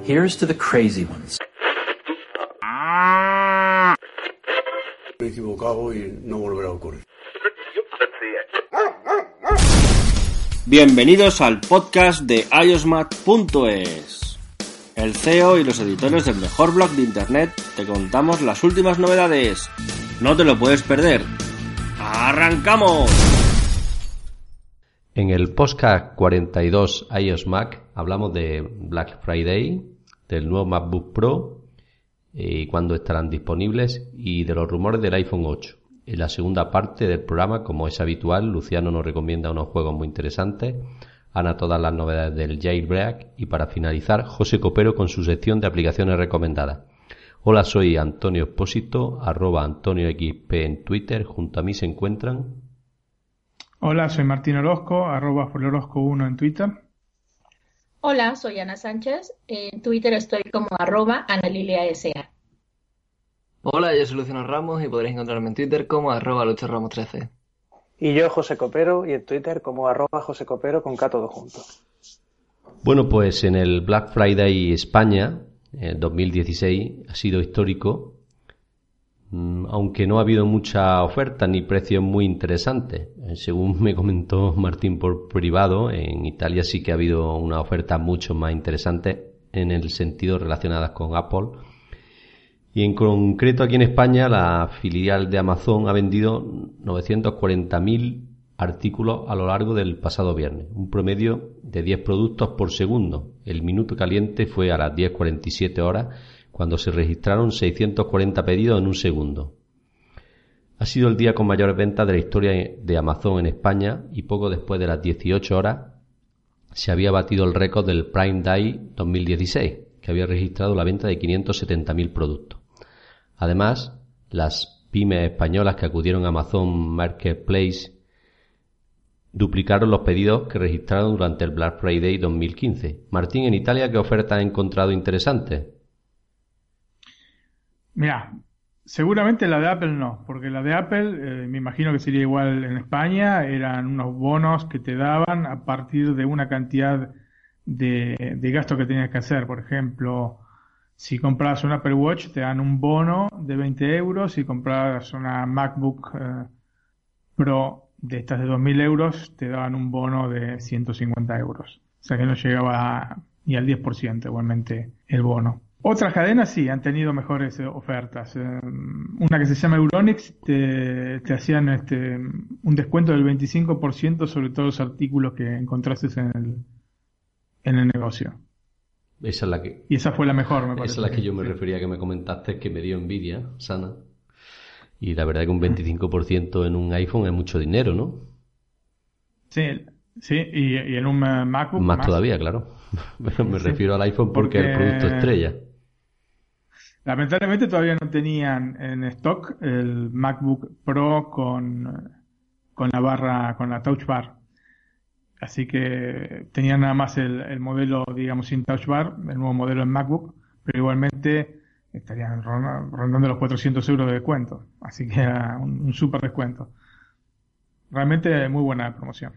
Here's to the crazy ones. Me he equivocado y no volverá a ocurrir. Bienvenidos al podcast de iosmat.es. El CEO y los editores del mejor blog de internet te contamos las últimas novedades. No te lo puedes perder. ¡Arrancamos! En el podcast 42 iOS Mac hablamos de Black Friday, del nuevo MacBook Pro y cuándo estarán disponibles y de los rumores del iPhone 8. En la segunda parte del programa, como es habitual, Luciano nos recomienda unos juegos muy interesantes, Ana todas las novedades del jailbreak y para finalizar, José Copero con su sección de aplicaciones recomendadas. Hola, soy Antonio Espósito, arroba Antonio XP en Twitter. Junto a mí se encuentran. Hola, soy Martín Orozco, arroba Orozco1 en Twitter. Hola, soy Ana Sánchez. En Twitter estoy como arroba AnaliliaSA. Hola, yo soy Luciano Ramos y podréis encontrarme en Twitter como arroba lucharamos13. Y yo, José Copero, y en Twitter como arroba José Copero con K todo junto. Bueno, pues en el Black Friday España, el 2016, ha sido histórico, aunque no ha habido mucha oferta ni precios muy interesantes. Eh, según me comentó Martín por privado, en Italia sí que ha habido una oferta mucho más interesante en el sentido relacionadas con Apple y en concreto aquí en España la filial de Amazon ha vendido 940.000 artículos a lo largo del pasado viernes, un promedio de 10 productos por segundo. El minuto caliente fue a las 10.47 horas cuando se registraron 640 pedidos en un segundo. Ha sido el día con mayores ventas de la historia de Amazon en España y poco después de las 18 horas se había batido el récord del Prime Day 2016, que había registrado la venta de 570.000 productos. Además, las pymes españolas que acudieron a Amazon Marketplace duplicaron los pedidos que registraron durante el Black Friday 2015. Martín, en Italia, ¿qué oferta ha encontrado interesante? Mira, seguramente la de Apple no, porque la de Apple, eh, me imagino que sería igual en España, eran unos bonos que te daban a partir de una cantidad de, de gasto que tenías que hacer. Por ejemplo, si compras un Apple Watch te dan un bono de 20 euros. Si compras una MacBook eh, Pro de estas de 2.000 euros te daban un bono de 150 euros. O sea que no llegaba ni al 10% igualmente el bono. Otras cadenas sí han tenido mejores eh, ofertas. Eh, una que se llama Euronics te, te hacían este, un descuento del 25% sobre todos los artículos que encontraste en el, en el negocio. Esa es la que... Y esa fue la mejor, me parece. Esa es la que yo me refería que me comentaste, que me dio envidia, sana. Y la verdad que un 25% en un iPhone es mucho dinero, ¿no? Sí, sí, y, en un MacBook. Más, todavía, claro. Pero me refiero al iPhone porque, es el producto estrella. Lamentablemente todavía no tenían en stock el MacBook Pro con, con la barra, con la Touch Bar. Así que tenían nada más el, modelo, digamos, sin touch bar, el nuevo modelo en MacBook, pero igualmente estarían rondando los 400 euros de descuento. Así que era un, un súper descuento. Realmente muy buena promoción.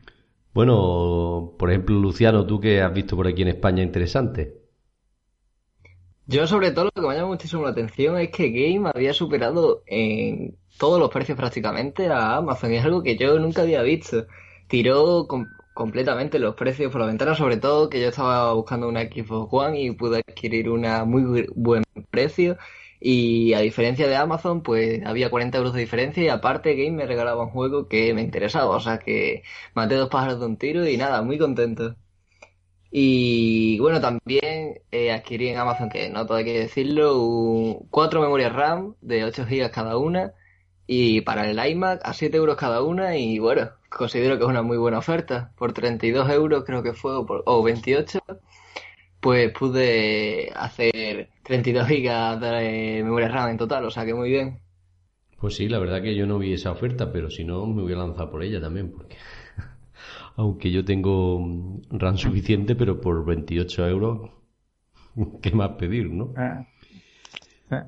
Bueno, por ejemplo, Luciano, tú que has visto por aquí en España interesante. Yo sobre todo lo que me llama muchísimo la atención es que Game había superado en todos los precios prácticamente a Amazon. Y es algo que yo nunca había visto. Tiró con completamente los precios por la ventana, sobre todo que yo estaba buscando una Xbox One y pude adquirir una muy buen precio. Y a diferencia de Amazon, pues había 40 euros de diferencia y aparte Game me regalaba un juego que me interesaba. O sea que maté dos pájaros de un tiro y nada, muy contento. Y bueno, también eh, adquirí en Amazon, que no todo hay que decirlo, cuatro memorias RAM de 8 GB cada una y para el iMac a 7 euros cada una y bueno, considero que es una muy buena oferta. Por 32 euros creo que fue, o, 28, pues pude hacer 32 gigas de memoria RAM en total, o sea que muy bien. Pues sí, la verdad que yo no vi esa oferta, pero si no me voy a lanzar por ella también, porque aunque yo tengo RAM suficiente, pero por 28 euros, ¿qué más pedir, no? Ah.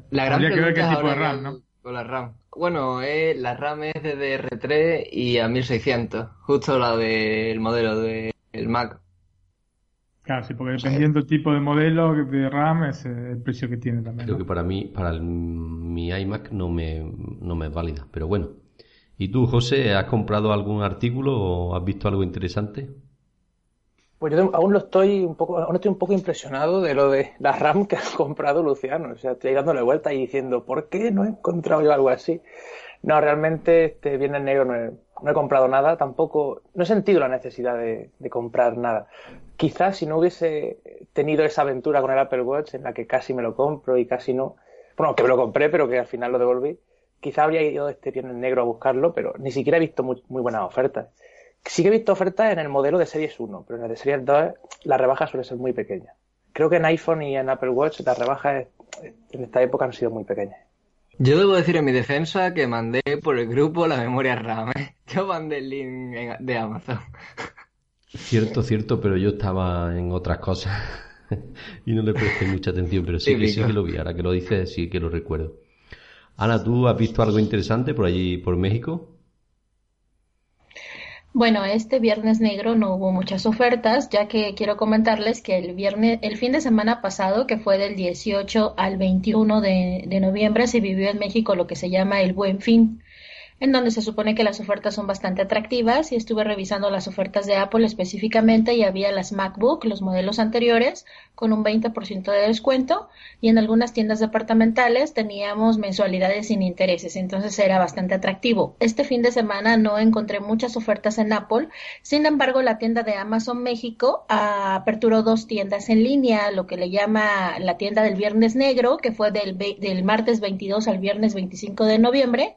La gran Habría que ver qué es tipo de RAM, ¿no? Con la RAM. Bueno, eh, la RAM es DDR3 y a 1600, justo la del modelo del Mac. Claro, sí, porque dependiendo del tipo de modelo de RAM es eh, el precio que tiene también. Creo ¿no? que para mí, para el- mi iMac no me, no me es válida, pero bueno. ¿Y tú, José, has comprado algún artículo o has visto algo interesante? Pues yo aún lo estoy un poco, aún estoy un poco impresionado de lo de la RAM que ha comprado Luciano. O sea, estoy dándole vuelta y diciendo, ¿por qué no he encontrado yo algo así? No, realmente este Viernes Negro no he, no he comprado nada, tampoco, no he sentido la necesidad de, de comprar nada. Quizás si no hubiese tenido esa aventura con el Apple Watch en la que casi me lo compro y casi no, bueno, que me lo compré pero que al final lo devolví, quizás habría ido este Viernes Negro a buscarlo, pero ni siquiera he visto muy, muy buenas ofertas. Sí que he visto ofertas en el modelo de Series 1, pero en el de Series 2 la rebaja suele ser muy pequeña. Creo que en iPhone y en Apple Watch las rebajas en esta época han sido muy pequeñas. Yo debo decir en mi defensa que mandé por el grupo la memoria RAM. ¿eh? Yo mandé el link en- de Amazon. Cierto, cierto, pero yo estaba en otras cosas y no le presté mucha atención, pero sí que sí que lo vi. Ahora que lo dices, sí que lo recuerdo. Ana, ¿tú has visto algo interesante por allí, por México? Bueno, este viernes negro no hubo muchas ofertas, ya que quiero comentarles que el viernes, el fin de semana pasado, que fue del 18 al 21 de, de noviembre, se vivió en México lo que se llama el Buen Fin, en donde se supone que las ofertas son bastante atractivas y estuve revisando las ofertas de Apple específicamente y había las MacBook, los modelos anteriores, con un 20% de descuento y en algunas tiendas departamentales teníamos mensualidades sin intereses, entonces era bastante atractivo. Este fin de semana no encontré muchas ofertas en Apple, sin embargo la tienda de Amazon México ah, aperturó dos tiendas en línea, lo que le llama la tienda del Viernes Negro, que fue del, del martes 22 al viernes 25 de noviembre,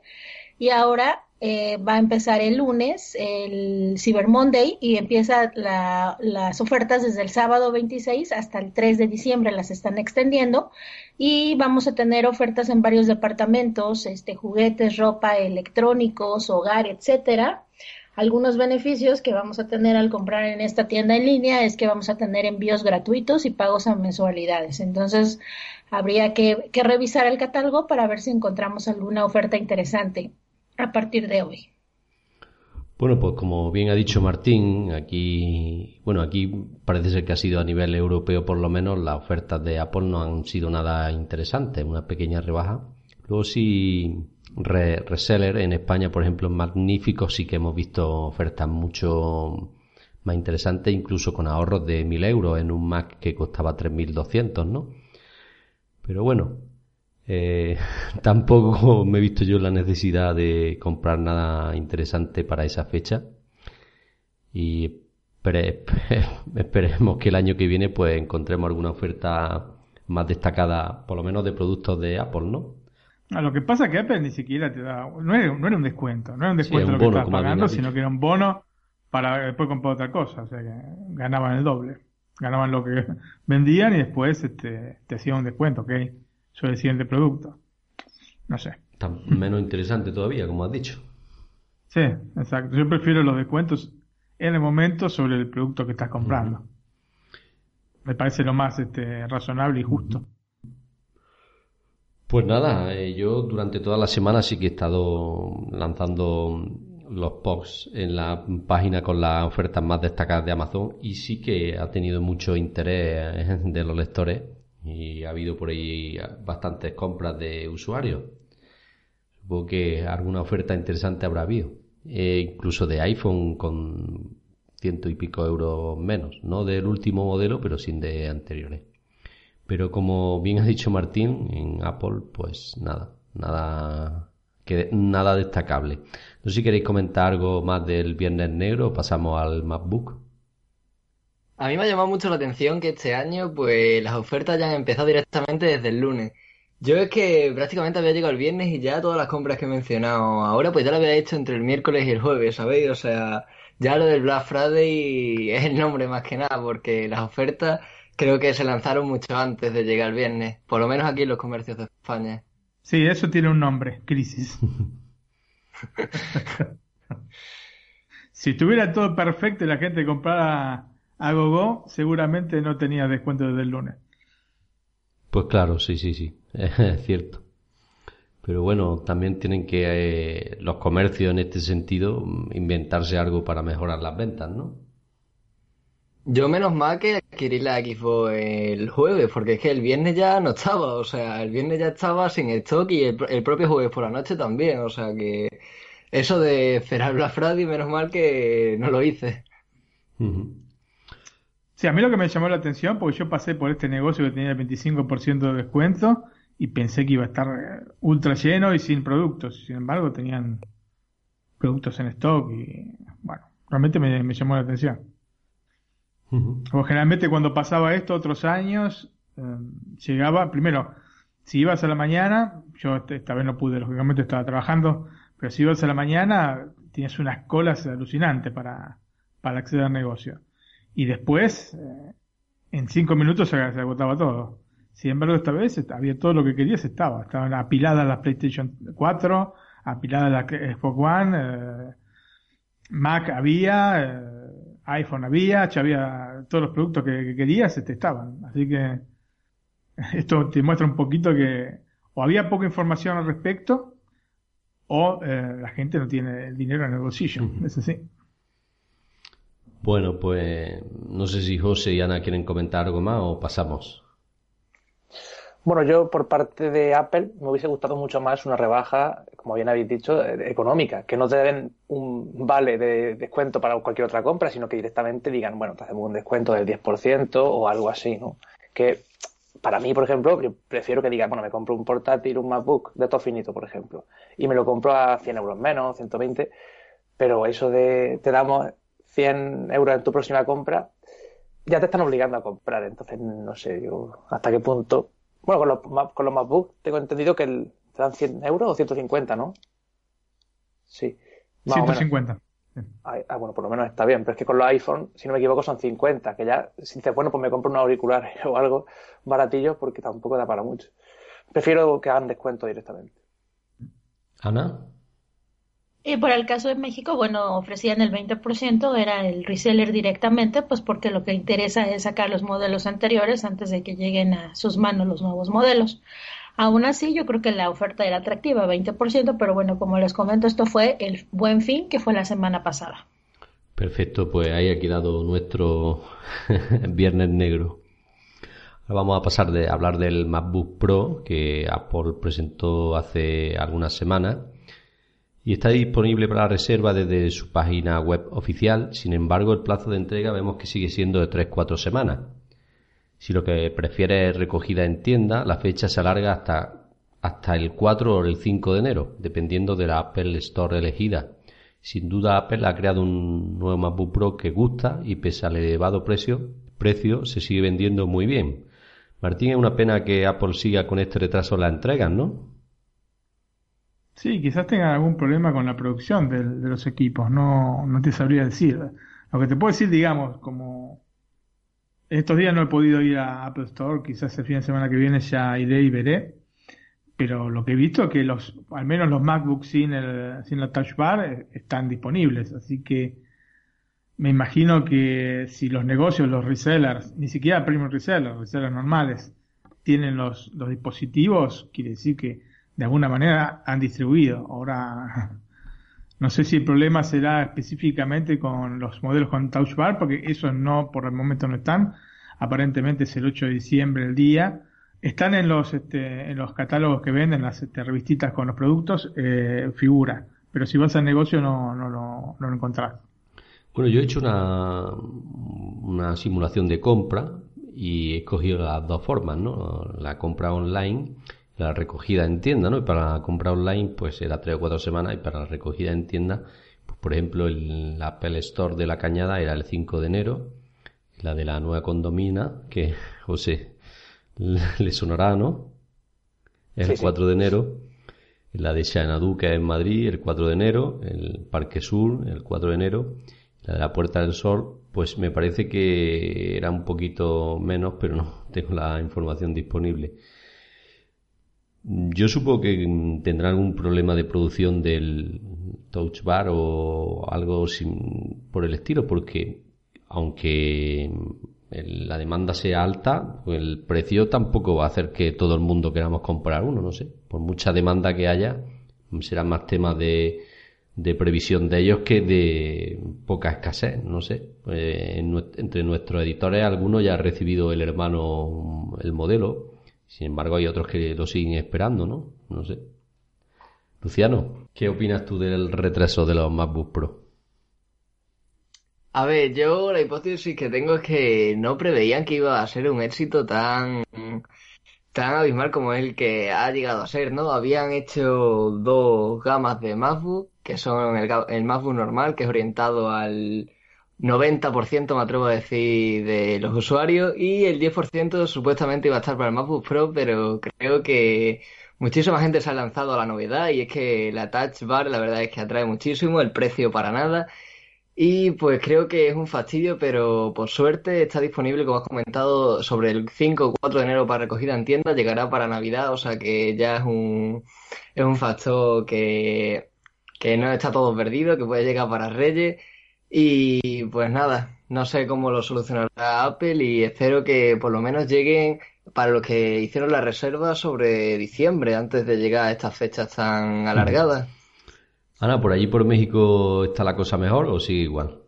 y ahora eh, va a empezar el lunes, el Cyber Monday, y empieza la- las ofertas desde el sábado 26 hasta el 3 de diciembre, las están extendiendo, y vamos a tener ofertas en varios departamentos, este, juguetes, ropa, electrónicos, hogar, etcétera. Algunos beneficios que vamos a tener al comprar en esta tienda en línea es que vamos a tener envíos gratuitos y pagos a mensualidades. Entonces, habría que, que revisar el catálogo para ver si encontramos alguna oferta interesante a partir de hoy. Bueno, pues como bien ha dicho Martín, aquí, bueno, aquí parece ser que ha sido a nivel europeo por lo menos las ofertas de Apple no han sido nada interesantes, una pequeña rebaja. Luego sí, re- reseller en España, por ejemplo, en Magnífico sí que hemos visto ofertas mucho más interesantes, incluso con ahorros de 1.000 euros en un Mac que costaba 3.200, ¿no? Pero bueno, eh, tampoco me he visto yo la necesidad de comprar nada interesante para esa fecha. Y espere- esperemos que el año que viene pues encontremos alguna oferta más destacada, por lo menos de productos de Apple, ¿no? Ah, lo que pasa es que Apple ni siquiera te da, no era, no era un descuento, no era un Sí, descuento un lo que estabas pagando, sino que era un bono para después comprar otra cosa, o sea que ganaban el doble, ganaban lo que vendían y después este, te hacían un descuento, ¿ok? Sobre el siguiente producto. No sé. Tan menos interesante todavía, como has dicho. Sí, exacto. Yo prefiero los descuentos en el momento sobre el producto que estás comprando. Me parece lo más este, razonable y justo. Pues nada, eh, yo durante toda la semana sí que he estado lanzando los posts en la página con las ofertas más destacadas de Amazon y sí que ha tenido mucho interés eh, de los lectores y ha habido por ahí bastantes compras de usuarios. Supongo que alguna oferta interesante habrá habido. Eh, incluso de iPhone con ciento y pico euros menos. No del último modelo, pero sí de anteriores. Pero como bien ha dicho Martín, en Apple, pues nada, nada, que, nada destacable. No sé si queréis comentar algo más del Viernes Negro pasamos al MacBook. A mí me ha llamado mucho la atención que este año, pues, las ofertas ya han empezado directamente desde el lunes. Yo es que prácticamente había llegado el viernes y ya todas las compras que he mencionado ahora, pues ya las había hecho entre el miércoles y el jueves, ¿sabéis? O sea, ya lo del Black Friday es el nombre más que nada, porque las ofertas creo que se lanzaron mucho antes de llegar el viernes, por lo menos aquí en los comercios de España. Sí, eso tiene un nombre, crisis. si estuviera todo perfecto y la gente comprara a GoGo, seguramente no tenía descuento desde el lunes. Pues claro, sí, sí, sí, es cierto. Pero bueno, también tienen que eh, los comercios en este sentido inventarse algo para mejorar las ventas, ¿no? Yo menos mal que adquirí la Xbox el jueves, porque es que el viernes ya no estaba, o sea, el viernes ya estaba sin stock y el, propio jueves por la noche también, o sea que eso de esperar Black Friday, menos mal que no lo hice. Sí, a mí lo que me llamó la atención, porque yo pasé por este negocio que tenía el 25% de descuento y pensé que iba a estar eh, ultra lleno y sin productos, sin embargo tenían productos en stock y bueno, realmente me llamó la atención. O generalmente cuando pasaba esto otros años, eh, llegaba, primero, si ibas a la mañana, yo este, esta vez no pude, lógicamente estaba trabajando, pero si ibas a la mañana, tenías unas colas alucinantes para, para acceder al negocio. Y después, eh, en cinco minutos se, agotaba todo. Sin embargo, esta vez había todo lo que querías, estaba. Estaban apiladas las PlayStation 4, apiladas las Xbox One, eh, Mac había, iPhone había, había todos los productos que, querías, este, estaban. Así que esto te muestra un poquito que o había poca información al respecto o eh, la gente no tiene el dinero en el bolsillo. Es así. Bueno, pues no sé si José y Ana quieren comentar algo más o pasamos. Bueno, yo por parte de Apple me hubiese gustado mucho más una rebaja, como bien habéis dicho, económica, que no te den un vale de descuento para cualquier otra compra, sino que directamente digan, bueno, te hacemos un descuento del 10% o algo así, ¿no? Que para mí, por ejemplo, yo prefiero que digan, bueno, me compro un portátil, un MacBook de todo finito, por ejemplo, y me lo compro a 100 euros menos, 120, pero eso de te damos 100 euros en tu próxima compra, ya te están obligando a comprar, entonces no sé yo hasta qué punto bueno, con los, con los MacBook tengo entendido que el, te dan 100 euros o 150, ¿no? Sí. 150. Ah, bueno, por lo menos está bien, pero es que con los iPhone, si no me equivoco, son 50, que ya, si dices, bueno, pues me compro un auricular o algo baratillo porque tampoco da para mucho. Prefiero que hagan descuento directamente. Ana. Y por el caso de México, bueno, ofrecían el 20%, era el reseller directamente, pues porque lo que interesa es sacar los modelos anteriores antes de que lleguen a sus manos los nuevos modelos. Aún así, yo creo que la oferta era atractiva, 20%, pero bueno, como les comento, esto fue el buen fin que fue la semana pasada. Perfecto, pues ahí ha quedado nuestro viernes negro. Ahora vamos a pasar de hablar del MacBook Pro que Apple presentó hace algunas semanas y está disponible para la reserva desde su página web oficial. Sin embargo, el plazo de entrega vemos que sigue siendo de 3-4 semanas. Si lo que prefiere es recogida en tienda, la fecha se alarga hasta, hasta el 4 o el 5 de enero, dependiendo de la Apple Store elegida. Sin duda, Apple ha creado un nuevo MacBook Pro que gusta y pese al elevado precio, precio se sigue vendiendo muy bien. Martín, es una pena que Apple siga con este retraso en la entrega, ¿no? Sí, quizás tengan algún problema con la producción de, los equipos, no, no te sabría decir. Lo que te puedo decir, digamos, como estos días no he podido ir a Apple Store, quizás el fin de semana que viene ya iré y veré, pero lo que he visto es que los, al menos los MacBooks sin, el, sin la Touch Bar eh, están disponibles, así que me imagino que si los negocios, los resellers, ni siquiera premium resellers, resellers normales, tienen los, los dispositivos, quiere decir que de alguna manera han distribuido. Ahora, no sé si el problema será específicamente con los modelos con Touch Bar, porque esos no, por el momento no están. Aparentemente es el 8 de diciembre el día. Están en los, este, en los catálogos que venden, las este, revistitas con los productos, eh, figura. Pero si vas al negocio no, no, no, no lo encontrás. Bueno, yo he hecho una, una simulación de compra y he escogido las dos formas, ¿no? La compra online la recogida en tienda, ¿no? Y para la compra online, pues era tres o cuatro semanas, y para la recogida en tienda, pues por ejemplo, el Apple Store de la Cañada era el 5 de enero, la de la nueva condomina, que José le sonará, ¿no? El 4 de enero, la de Xanadu, que es en Madrid, el 4 de enero, el Parque Sur, el 4 de enero, la de la Puerta del Sol, pues me parece que era un poquito menos, pero no tengo la información disponible. Yo supongo que tendrá algún problema de producción del Touch Bar o algo por el estilo, porque aunque la demanda sea alta, el precio tampoco va a hacer que todo el mundo queramos comprar uno, no sé. Por mucha demanda que haya, será más tema de, previsión de ellos que de poca escasez, no sé. Pues, entre nuestros editores, algunos ya ha recibido el hermano el modelo, sin embargo hay otros que lo siguen esperando, ¿no? No sé. Luciano, ¿qué opinas tú del retraso de los MacBook Pro? A ver, yo la hipótesis que tengo es que no preveían que iba a ser un éxito tan, tan abismal como el que ha llegado a ser, ¿no? Habían hecho dos gamas de MacBook, que son el, el MacBook normal, que es orientado al 90% me atrevo a decir de los usuarios, y el 10% supuestamente iba a estar para el MacBook Pro, pero creo que muchísima gente se ha lanzado a la novedad, y es que la Touch Bar la verdad es que atrae muchísimo, el precio para nada, y pues creo que es un fastidio, pero por suerte está disponible, como has comentado, sobre el 5 o 4 de enero para recogida en tienda, llegará para Navidad, o sea que ya es un, es un factor que, que no está todo perdido, que puede llegar para Reyes. Y pues nada, no sé cómo lo solucionará Apple y espero que por lo menos lleguen para los que hicieron la reserva sobre diciembre, antes de llegar a estas fechas tan alargadas. Ana, ¿por allí por México está la cosa mejor o sigue igual?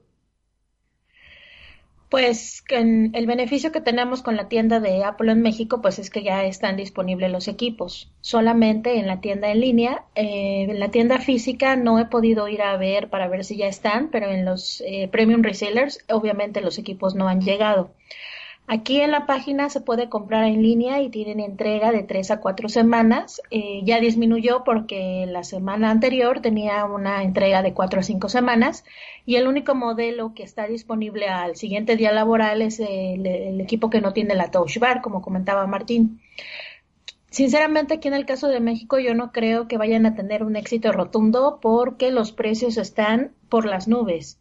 Pues el beneficio que tenemos con la tienda de Apple en México, pues es que ya están disponibles los equipos. Solamente en la tienda en línea, eh, en la tienda física no he podido ir a ver para ver si ya están, pero en los eh, premium resellers, obviamente los equipos no han llegado. Aquí en la página se puede comprar en línea y tienen entrega de tres a cuatro semanas. Eh, ya disminuyó porque la semana anterior tenía una entrega de cuatro a cinco semanas y el único modelo que está disponible al siguiente día laboral es el, el equipo que no tiene la Touch Bar, como comentaba Martín. Sinceramente, aquí en el caso de México, yo no creo que vayan a tener un éxito rotundo porque los precios están por las nubes.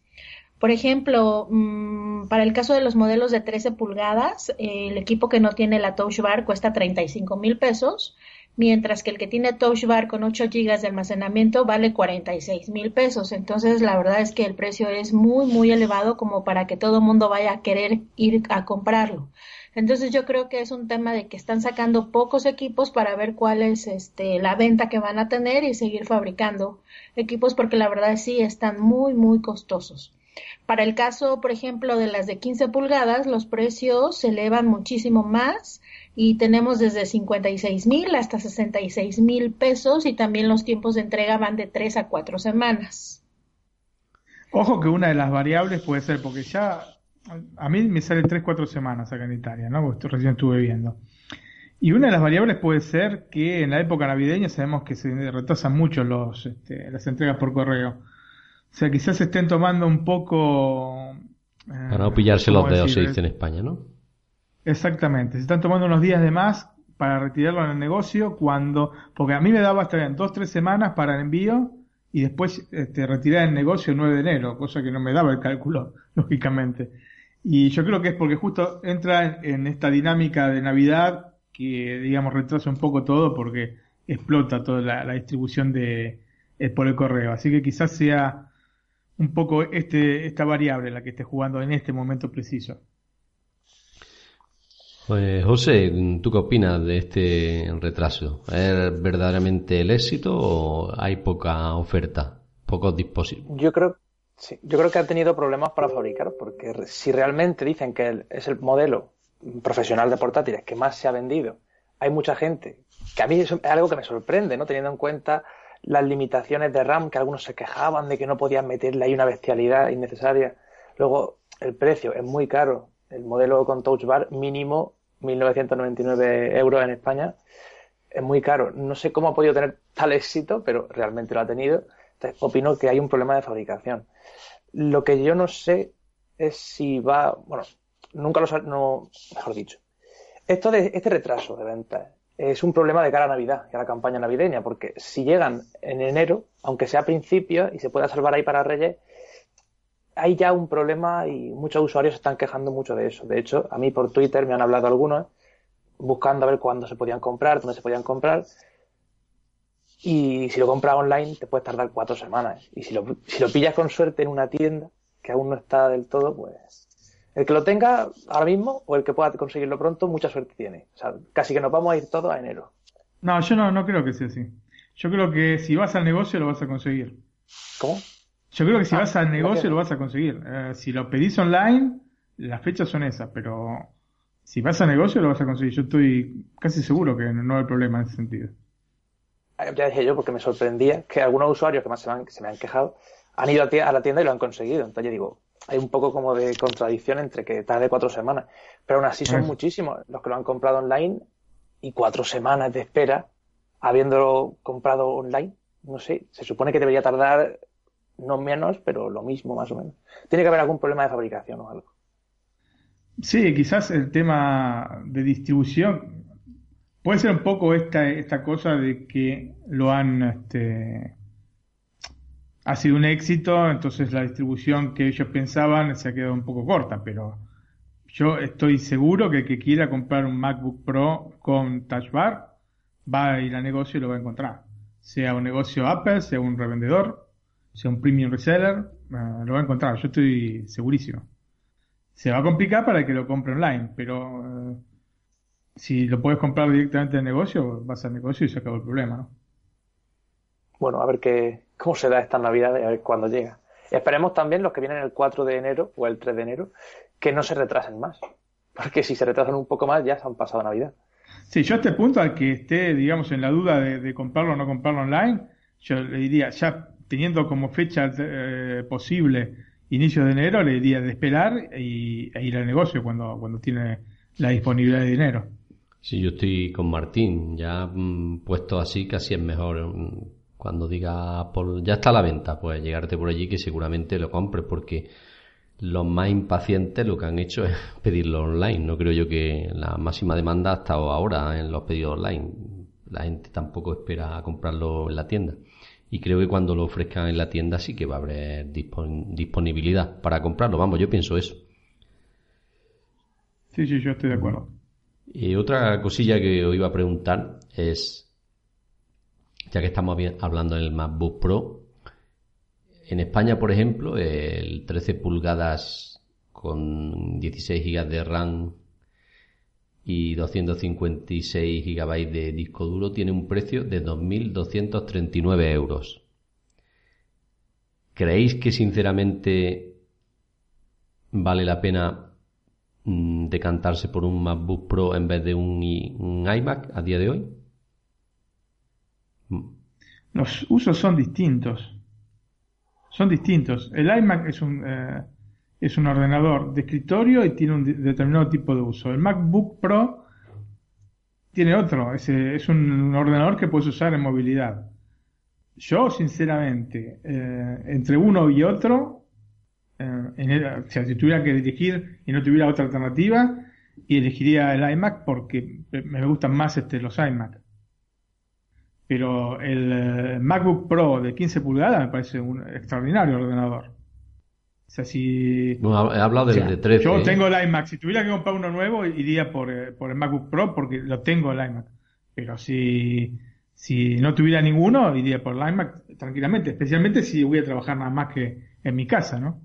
Por ejemplo, mm, para el caso de los modelos de 13 pulgadas, el equipo que no tiene la Touch Bar cuesta 35 mil pesos, mientras que el que tiene Touch Bar con 8 gigas de almacenamiento vale 46 mil pesos. Entonces, la verdad es que el precio es muy, muy elevado como para que todo el mundo vaya a querer ir a comprarlo. Entonces yo creo que es un tema de que están sacando pocos equipos para ver cuál es este, la venta que van a tener y seguir fabricando equipos porque la verdad sí están muy, muy costosos. Para el caso, por ejemplo, de las de 15 pulgadas, los precios se elevan muchísimo más y tenemos desde 56 mil hasta 66 mil pesos y también los tiempos de entrega van de 3 a 4 semanas. Ojo que una de las variables puede ser, porque ya a mí me sale 3 4 semanas acá en Italia, ¿no? Porque recién estuve viendo. Y una de las variables puede ser que en la época navideña sabemos que se retrasan mucho los, este, las entregas por correo. O sea, quizás se estén tomando un poco... Eh, Para no pillarse los dedos, se dice en España, ¿no? Exactamente, se están tomando unos días de más para retirarlo en el negocio cuando... Porque a mí me daba hasta dos, tres semanas para el envío y después este, retirar el negocio el 9 de enero, cosa que no me daba el cálculo, lógicamente. Y yo creo que es porque justo entra en, esta dinámica de Navidad que, digamos, retrasa un poco todo porque explota toda la, distribución de, eh, por el correo. Así que quizás sea un poco este, esta variable la que esté jugando en este momento preciso. Pues José, ¿tú qué opinas de este retraso? ¿Es verdaderamente el éxito o hay poca oferta, pocos dispositivos? Yo creo, sí, yo creo que han tenido problemas para fabricar, porque si realmente dicen que es el modelo profesional de portátiles que más se ha vendido, hay mucha gente, que a mí es algo que me sorprende, ¿no? Teniendo en cuenta las limitaciones de RAM, que algunos se quejaban de que no podían meterle ahí una bestialidad innecesaria. Luego, el precio es muy caro. El modelo con Touch Bar mínimo 1.999 euros en España es muy caro. No sé cómo ha podido tener tal éxito, pero realmente lo ha tenido. Entonces, opino que hay un problema de fabricación. Lo que yo no sé es si va, bueno, nunca lo no, mejor dicho. Esto de este retraso de ventas es un problema de cara a Navidad y a la campaña navideña, porque si llegan en enero, aunque sea a principio y se pueda salvar ahí para Reyes, hay ya un problema y muchos usuarios están quejando mucho de eso. De hecho, a mí por Twitter me han hablado algunos buscando a ver cuándo se podían comprar, dónde se podían comprar. Y si lo compras online te puedes tardar cuatro semanas. Y si lo, si lo pillas con suerte en una tienda que aún no está del todo, pues el que lo tenga ahora mismo o el que pueda conseguirlo pronto, mucha suerte tiene. O sea, casi que nos vamos a ir todos a enero. No, yo no, no creo que sea así. Yo creo que si vas al negocio lo vas a conseguir. ¿Cómo? Yo creo que si Ah, vas al negocio lo vas a conseguir. Eh, si lo pedís online, las fechas son esas, pero si vas al negocio lo vas a conseguir. Yo estoy casi seguro que no hay problema en ese sentido. Eh, Ya dije yo, porque me sorprendía que algunos usuarios que más se me han, se me han quejado han ido a la tienda y lo han conseguido. Entonces yo digo, hay un poco como de contradicción entre que tarde cuatro semanas. Pero aún así son Eso. muchísimos los que lo han comprado online y cuatro semanas de espera habiéndolo comprado online. No sé, se supone que debería tardar no menos, pero lo mismo más o menos. Tiene que haber algún problema de fabricación o algo. Sí, quizás el tema de distribución puede ser un poco esta, esta cosa de que lo han, este, ha sido un éxito, entonces la distribución que ellos pensaban se ha quedado un poco corta, pero yo estoy seguro que el que quiera comprar un MacBook Pro con Touch Bar va a ir al negocio y lo va a encontrar. Sea un negocio Apple, sea un revendedor, sea un premium reseller, eh, lo va a encontrar, yo estoy segurísimo. Se va a complicar para que lo compre online, pero eh, si lo puedes comprar directamente en el negocio, vas al negocio y se acabó el problema, ¿no? Bueno, a ver qué, cómo se da esta Navidad y a ver cuándo llega. Esperemos también los que vienen el 4 de enero o el 3 de enero que no se retrasen más. Porque si se retrasan un poco más ya se han pasado Navidad. Sí, yo a este punto, al que esté, digamos, en la duda de, de comprarlo o no comprarlo online, yo le diría, ya teniendo como fecha eh, posible inicio de enero, le diría de esperar y, e ir al negocio cuando, cuando tiene la disponibilidad de dinero. Sí, yo estoy con Martín. Ya mm, puesto así, casi es mejor mm, cuando diga Apple, ya está a la venta, pues llegarte por allí que seguramente lo compres porque los más impacientes lo que han hecho es pedirlo online. No creo yo que la máxima demanda ha estado ahora en los pedidos online. La gente tampoco espera a comprarlo en la tienda. Y creo que cuando lo ofrezcan en la tienda sí que va a haber dispon- disponibilidad para comprarlo. Vamos, yo pienso eso. Sí, sí, yo estoy de acuerdo. Y otra cosilla que os iba a preguntar es, ya que estamos hablando del MacBook Pro, en España, por ejemplo, el 13 pulgadas con 16 GB de RAM y 256 GB de disco duro tiene un precio de 2.239 euros. ¿Creéis que sinceramente vale la pena mm, decantarse por un MacBook Pro en vez de un iMac a día de hoy? Los usos son distintos. Son distintos. El iMac es un, eh, es un ordenador de escritorio y tiene un de- determinado tipo de uso. El MacBook Pro tiene otro. Es, es un ordenador que puedes usar en movilidad. Yo, sinceramente, eh, entre uno y otro, eh, en el- o sea, si tuviera que elegir y no tuviera otra alternativa, y elegiría el iMac porque me gustan más este, los iMac. Pero el eh, MacBook Pro de 15 pulgadas me parece un extraordinario ordenador. O sea, si No, he hablado del o sea, de 13. yo ¿eh? tengo el iMac, si tuviera que comprar uno nuevo iría por, eh, por el MacBook Pro porque lo tengo el iMac. Pero si, si no tuviera ninguno, iría por el iMac tranquilamente, especialmente si voy a trabajar nada más que en mi casa, ¿no?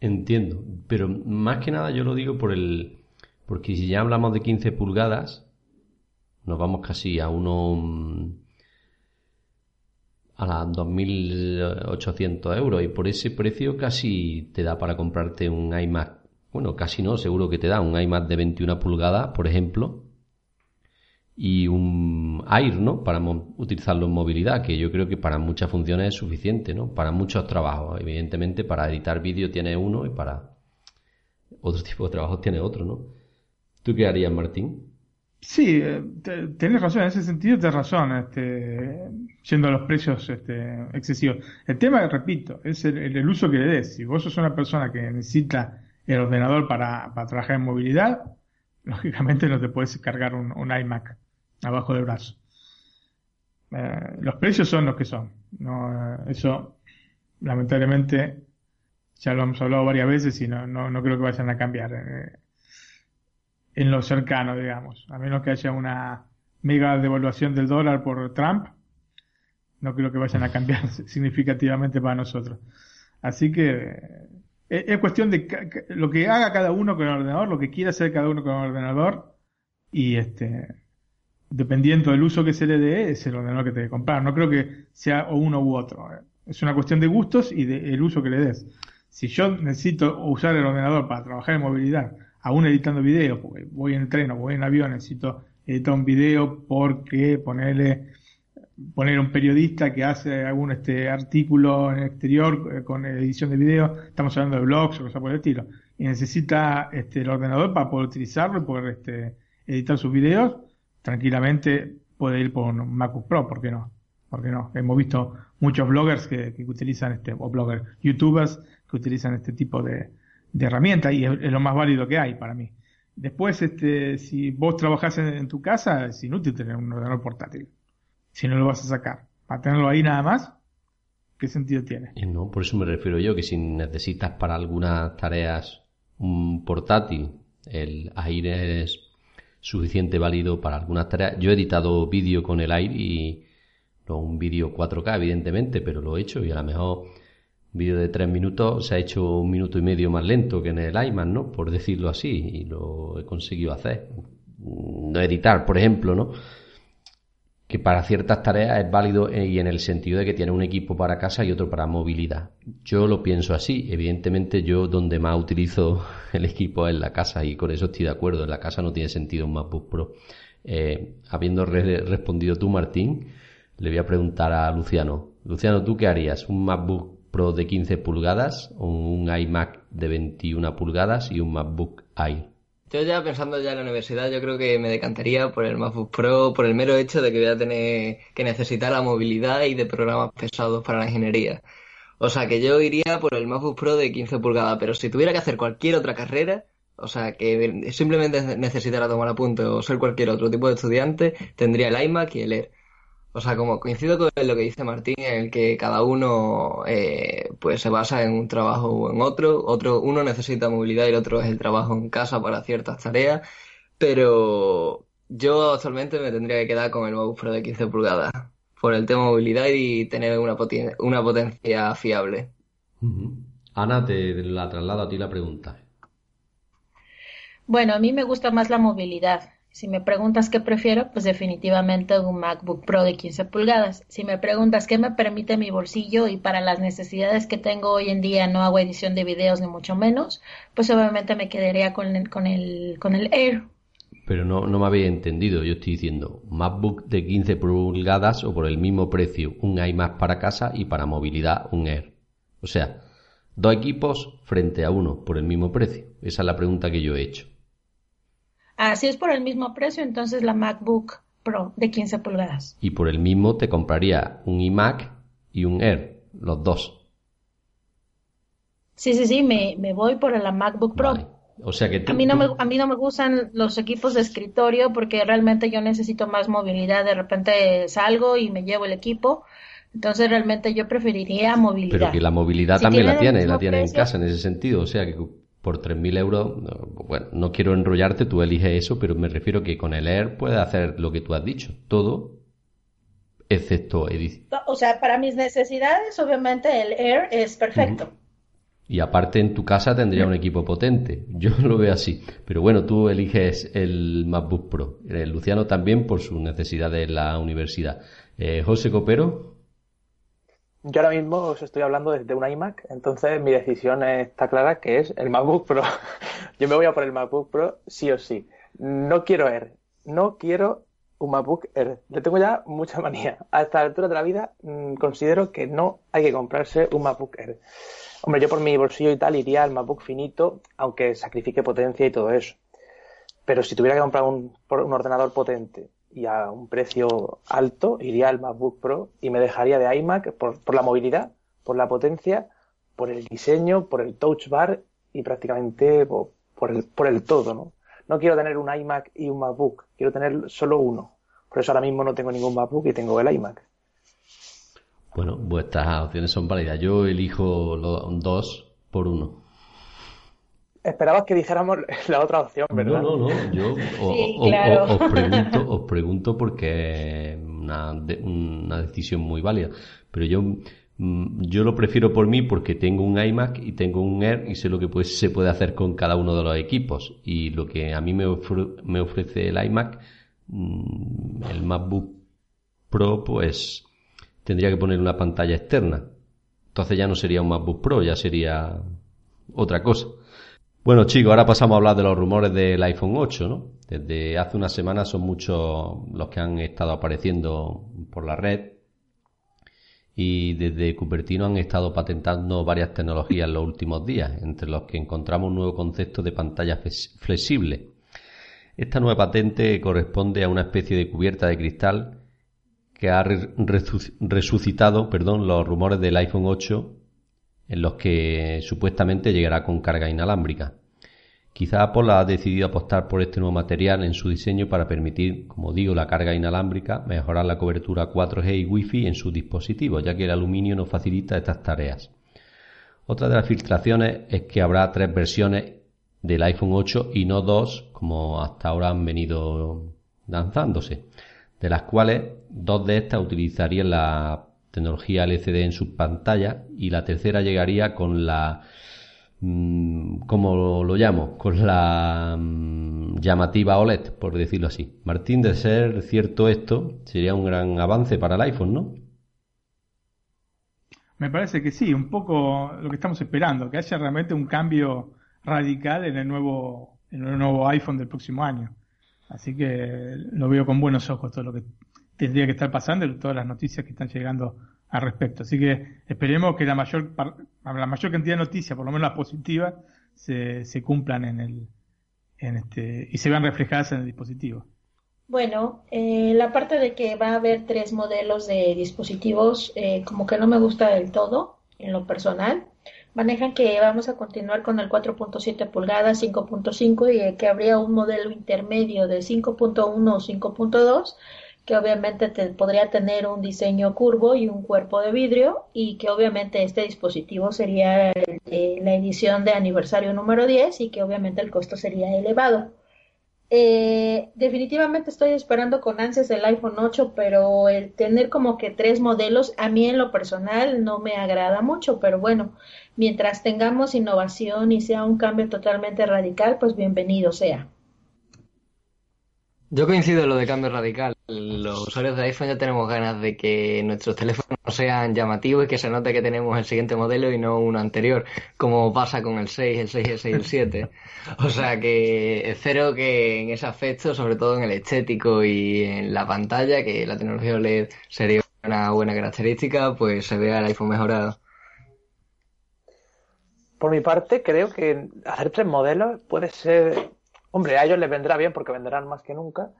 Entiendo, pero más que nada yo lo digo por el... Porque si ya hablamos de 15 pulgadas, nos vamos casi a uno... mm, a las 2.800 euros y por ese precio casi te da para comprarte un iMac. Bueno, casi no, seguro que te da un iMac de 21 pulgadas, por ejemplo, y un Air, ¿no? Para utilizarlo en movilidad, que yo creo que para muchas funciones es suficiente, ¿no? Para muchos trabajos. Evidentemente, para editar vídeo tiene uno y para otro tipo de trabajos tiene otro, ¿no? ¿Tú qué harías, Martín? Sí, eh, te- tenés razón, en ese sentido tenés razón, este, yendo a los precios este, excesivos. El tema, repito, es el, el- uso que le des. Si vos sos una persona que necesita el ordenador para, para trabajar en movilidad, lógicamente no te puedes cargar un, un iMac abajo del brazo. Eh, los precios son los que son. No, eh, eso lamentablemente ya lo hemos hablado varias veces y no, no, no creo que vayan a cambiar en lo cercano, digamos, a menos que haya una mega devaluación del dólar por Trump, no creo que vayan a cambiar significativamente para nosotros. Así que eh, es cuestión de lo que haga cada uno con el ordenador, lo que quiera hacer cada uno con el ordenador y este dependiendo del uso que se le dé, es el ordenador que te que comprar. No creo que sea uno u otro. Eh. Es una cuestión de gustos y del uso que le des. Si yo necesito usar el ordenador para trabajar en movilidad, aún editando videos, porque voy en tren o voy en avión, necesito editar un video porque ponerle poner un periodista que hace algún este artículo en el exterior eh, con edición de video, estamos hablando de blogs o cosas por el estilo, y necesita este, el ordenador para poder utilizarlo y poder este, editar sus videos, tranquilamente puede ir por un MacBook Pro, ¿por qué no? ¿Por qué no? Hemos visto muchos bloggers que, utilizan este, o bloggers, youtubers que utilizan este tipo de, de herramientas y es, lo más válido que hay para mí. Después, este, si vos trabajás en, tu casa, es inútil tener un ordenador portátil. Si no lo vas a sacar. Para tenerlo ahí nada más, ¿qué sentido tiene? No, por eso me refiero yo, que si necesitas para algunas tareas un portátil, el aire es suficiente válido para algunas tareas. Yo he editado vídeo con el aire y no un vídeo 4K evidentemente, pero lo he hecho y a lo mejor vídeo de tres minutos se ha hecho un minuto y medio más lento que en el iMac, ¿no? Por decirlo así, y lo he conseguido hacer. No editar, por ejemplo, ¿no? que para ciertas tareas es válido eh, y en el sentido de que tiene un equipo para casa y otro para movilidad. Yo lo pienso así. Evidentemente yo donde más utilizo el equipo es en la casa y con eso estoy de acuerdo. En la casa no tiene sentido un MacBook Pro. Eh, habiendo respondido tú, Martín, le voy a preguntar a Luciano. Luciano, ¿tú qué harías? ¿Un MacBook Pro de 15 pulgadas un iMac de 21 pulgadas y un MacBook Air? Yo ya pensando ya en la universidad, yo creo que me decantaría por el MacBook Pro, por el mero hecho de que voy a tener que necesitar la movilidad y de programas pesados para la ingeniería. O sea que yo iría por el MacBook Pro de 15 pulgadas, pero si tuviera que hacer cualquier otra carrera, o sea que simplemente necesitara tomar apunte o ser cualquier otro tipo de estudiante, tendría el iMac y el Air. O sea, como coincido con lo que dice Martín, en el que cada uno eh, pues se basa en un trabajo o en otro, otro, uno necesita movilidad y el otro es el trabajo en casa para ciertas tareas, pero yo actualmente me tendría que quedar con el MacBook Pro de 15 pulgadas por el tema de movilidad y tener una, una potencia fiable. Ana, te la traslado a ti la pregunta. Bueno, a mí me gusta más la movilidad. Si me preguntas qué prefiero, pues definitivamente un MacBook Pro de 15 pulgadas. Si me preguntas qué me permite mi bolsillo y para las necesidades que tengo hoy en día no hago edición de videos ni mucho menos, pues obviamente me quedaría con el, con el, con el Air. Pero no, no me había entendido. Yo estoy diciendo MacBook de 15 pulgadas o por el mismo precio un iMac para casa y para movilidad un Air. O sea, dos equipos frente a uno por el mismo precio. Esa es la pregunta que yo he hecho. Así es por el mismo precio, entonces la MacBook Pro de 15 pulgadas. Y por el mismo te compraría un iMac y un Air, los dos. Sí, sí, sí, me, voy por la MacBook Pro. O sea que a, mí no me, a mí no me gustan los equipos de escritorio porque realmente yo necesito más movilidad. De repente salgo y me llevo el equipo. Entonces realmente yo preferiría movilidad. Pero que la movilidad también la tiene, la tiene en casa en ese sentido. O sea que por 3.000 euros, bueno, no quiero enrollarte, tú eliges eso, pero me refiero que con el Air puedes hacer lo que tú has dicho, todo, excepto edición. O sea, para mis necesidades, obviamente el Air es perfecto. Y aparte en tu casa tendría un equipo potente, yo lo veo así. Pero bueno, tú eliges el MacBook Pro, el Luciano también por su necesidad de la universidad. Eh, José Copero. Yo ahora mismo os estoy hablando desde un iMac, entonces mi decisión está clara que es el MacBook Pro. Yo me voy a por el MacBook Pro sí o sí. No quiero Air, no quiero un MacBook Air. Le tengo ya mucha manía. A esta altura de la vida mm, considero que no hay que comprarse un MacBook Air. Hombre, yo por mi bolsillo y tal iría al MacBook finito, aunque sacrifique potencia y todo eso. Pero si tuviera que comprar un, un ordenador potente y a un precio alto iría al MacBook Pro y me dejaría de iMac por, por la movilidad, por la potencia, por el diseño, por el touch bar y prácticamente por, el, por el todo, ¿no? No quiero tener un iMac y un MacBook, quiero tener solo uno. Por eso ahora mismo no tengo ningún MacBook y tengo el iMac. Bueno, vuestras opciones son válidas. Yo elijo los dos por uno. Esperabas que dijéramos la otra opción, ¿verdad? No, no, no. Yo os, pregunto, os pregunto porque es una, una decisión muy válida. Pero yo Mm, yo lo prefiero por mí porque tengo un iMac y tengo un Air y sé lo que pues, se puede hacer con cada uno de los equipos. Y lo que a mí me, me ofrece el iMac, mm, el MacBook Pro, pues tendría que poner una pantalla externa. Entonces ya no sería un MacBook Pro, ya sería otra cosa. Bueno chicos, ahora pasamos a hablar de los rumores del iPhone 8, ¿no? Desde hace unas semanas son muchos los que han estado apareciendo por la red y desde Cupertino han estado patentando varias tecnologías en los últimos días, entre los que encontramos un nuevo concepto de pantalla flexible. Esta nueva patente corresponde a una especie de cubierta de cristal que ha resucitado perdón, los rumores del iPhone 8 en los que supuestamente llegará con carga inalámbrica. Quizá Apple ha decidido apostar por este nuevo material en su diseño para permitir, como digo, la carga inalámbrica, mejorar la cobertura 4G y Wi-Fi en sus dispositivos, ya que el aluminio no facilita estas tareas. Otra de las filtraciones es que habrá tres versiones del iPhone 8 y no dos, como hasta ahora han venido lanzándose, de las cuales dos de estas utilizarían la tecnología LCD en sus pantallas y la tercera llegaría con la Mm, como lo llamo, con la mm, llamativa OLED, por decirlo así. Martín, de ser cierto esto, sería un gran avance para el iPhone, ¿no? Me parece que sí, un poco lo que estamos esperando, que haya realmente un cambio radical en el nuevo, en el nuevo iPhone del próximo año. Así que lo veo con buenos ojos todo lo que tendría que estar pasando y todas las noticias que están llegando al respecto. Así que esperemos que la mayor, la mayor cantidad de noticias, por lo menos las positivas, se, se cumplan en el, en este, y se vean reflejadas en el dispositivo. Bueno, eh, la parte de que va a haber tres modelos de dispositivos, eh, como que no me gusta del todo, en lo personal. Manejan que vamos a continuar con el 4.7 pulgadas, 5.5 y que habría un modelo intermedio de 5.1 o 5.2 que obviamente te, podría tener un diseño curvo y un cuerpo de vidrio y que obviamente este dispositivo sería la edición de aniversario número 10 y que obviamente el costo sería elevado. Eh, definitivamente estoy esperando con ansias el iPhone 8, pero el tener como que tres modelos a mí en lo personal no me agrada mucho, pero bueno, mientras tengamos innovación y sea un cambio totalmente radical, pues bienvenido sea. Yo coincido en lo de cambio radical. Los usuarios de iPhone ya tenemos ganas de que nuestros teléfonos sean llamativos y que se note que tenemos el siguiente modelo y no uno anterior, como pasa con el 6, el 6, el 6 y el 7. O sea que espero que en ese aspecto, sobre todo en el estético y en la pantalla, que la tecnología OLED sería una buena característica, pues se vea el iPhone mejorado. Por mi parte, creo que hacer tres modelos puede ser Hombre, a ellos les vendrá bien porque venderán más que nunca,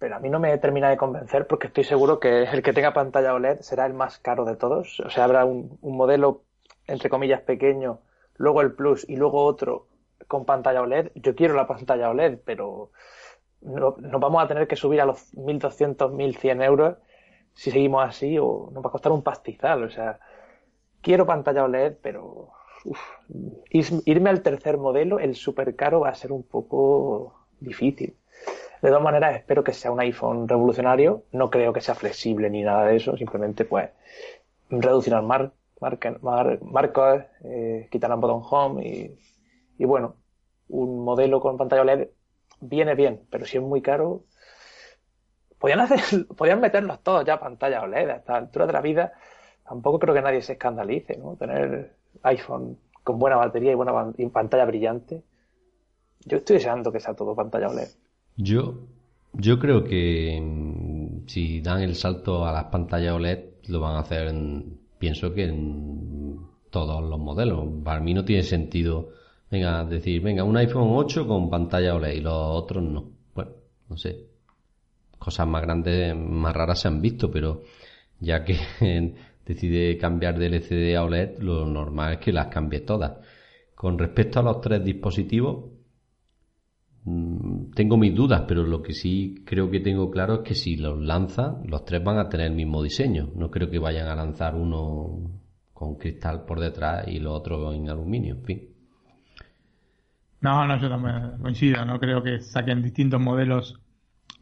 pero a mí no me termina de convencer porque estoy seguro que el que tenga pantalla OLED será el más caro de todos. O sea, habrá un, modelo, entre comillas, pequeño, luego el Plus y luego otro con pantalla OLED. Yo quiero la pantalla OLED, pero no, nos vamos a tener que subir a los 1.200, 1.100 euros si seguimos así o nos va a costar un pastizal. O sea, quiero pantalla OLED, pero irme al tercer modelo, el super caro, va a ser un poco difícil. De todas maneras, espero que sea un iPhone revolucionario. No creo que sea flexible ni nada de eso. Simplemente, pues, reducirán mar, marcos, eh, quitarán botón home y, y, bueno, un modelo con pantalla OLED viene bien, pero si es muy caro, podían hacer, podían meterlos todos ya pantalla OLED a esta altura de la vida. Tampoco creo que nadie se escandalice, ¿no? Tener iPhone con buena batería y buena pantalla brillante. Yo estoy deseando que sea todo pantalla OLED. Yo, yo creo que mm, si dan el salto a las pantallas OLED, lo van a hacer, en, pienso que en todos los modelos. Para mí no tiene sentido, venga, decir, venga, un iPhone 8 con pantalla OLED y los otros no. Bueno, no sé. Cosas más grandes, más raras se han visto, pero ya que decide cambiar de LCD a OLED, lo normal es que las cambie todas. Con respecto a los tres dispositivos, tengo mis dudas, pero lo que sí creo que tengo claro es que si los lanza, los tres van a tener el mismo diseño. No creo que vayan a lanzar uno con cristal por detrás y los otros en aluminio, en fin. No, no, yo también coincido, no creo que saquen distintos modelos,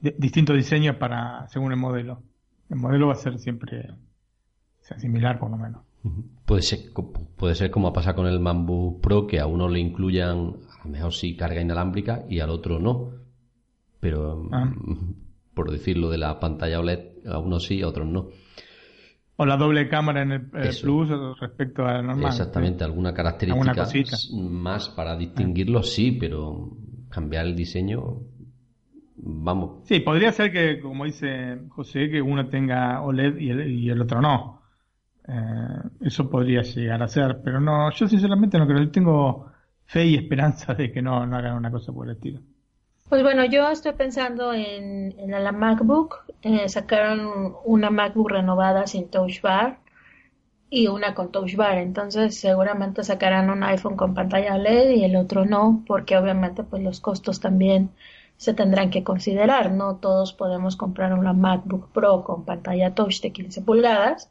distintos diseños para según el modelo. El modelo va a ser siempre similar por lo menos. Puede ser, puede ser como pasa con el Mambu Pro, que a uno le incluyan, a lo mejor sí carga inalámbrica y al otro no. Pero, ah. por decirlo de la pantalla OLED, a unos sí, a otros no. O la doble cámara en el, Plus respecto a la normal. Exactamente, alguna característica más para distinguirlo, sí, pero cambiar el diseño, vamos. Sí, podría ser que, como dice José, que uno tenga OLED y el, y el otro no. Eh, eso podría llegar a ser, pero no, yo sinceramente no creo, tengo fe y esperanza de que no, no hagan una cosa por el estilo. Pues bueno, yo estoy pensando en, en la MacBook, eh, sacaron una MacBook renovada sin Touch Bar y una con Touch Bar, entonces seguramente sacarán un iPhone con pantalla LED y el otro no, porque obviamente pues los costos también se tendrán que considerar, no todos podemos comprar una MacBook Pro con pantalla touch de 15 pulgadas,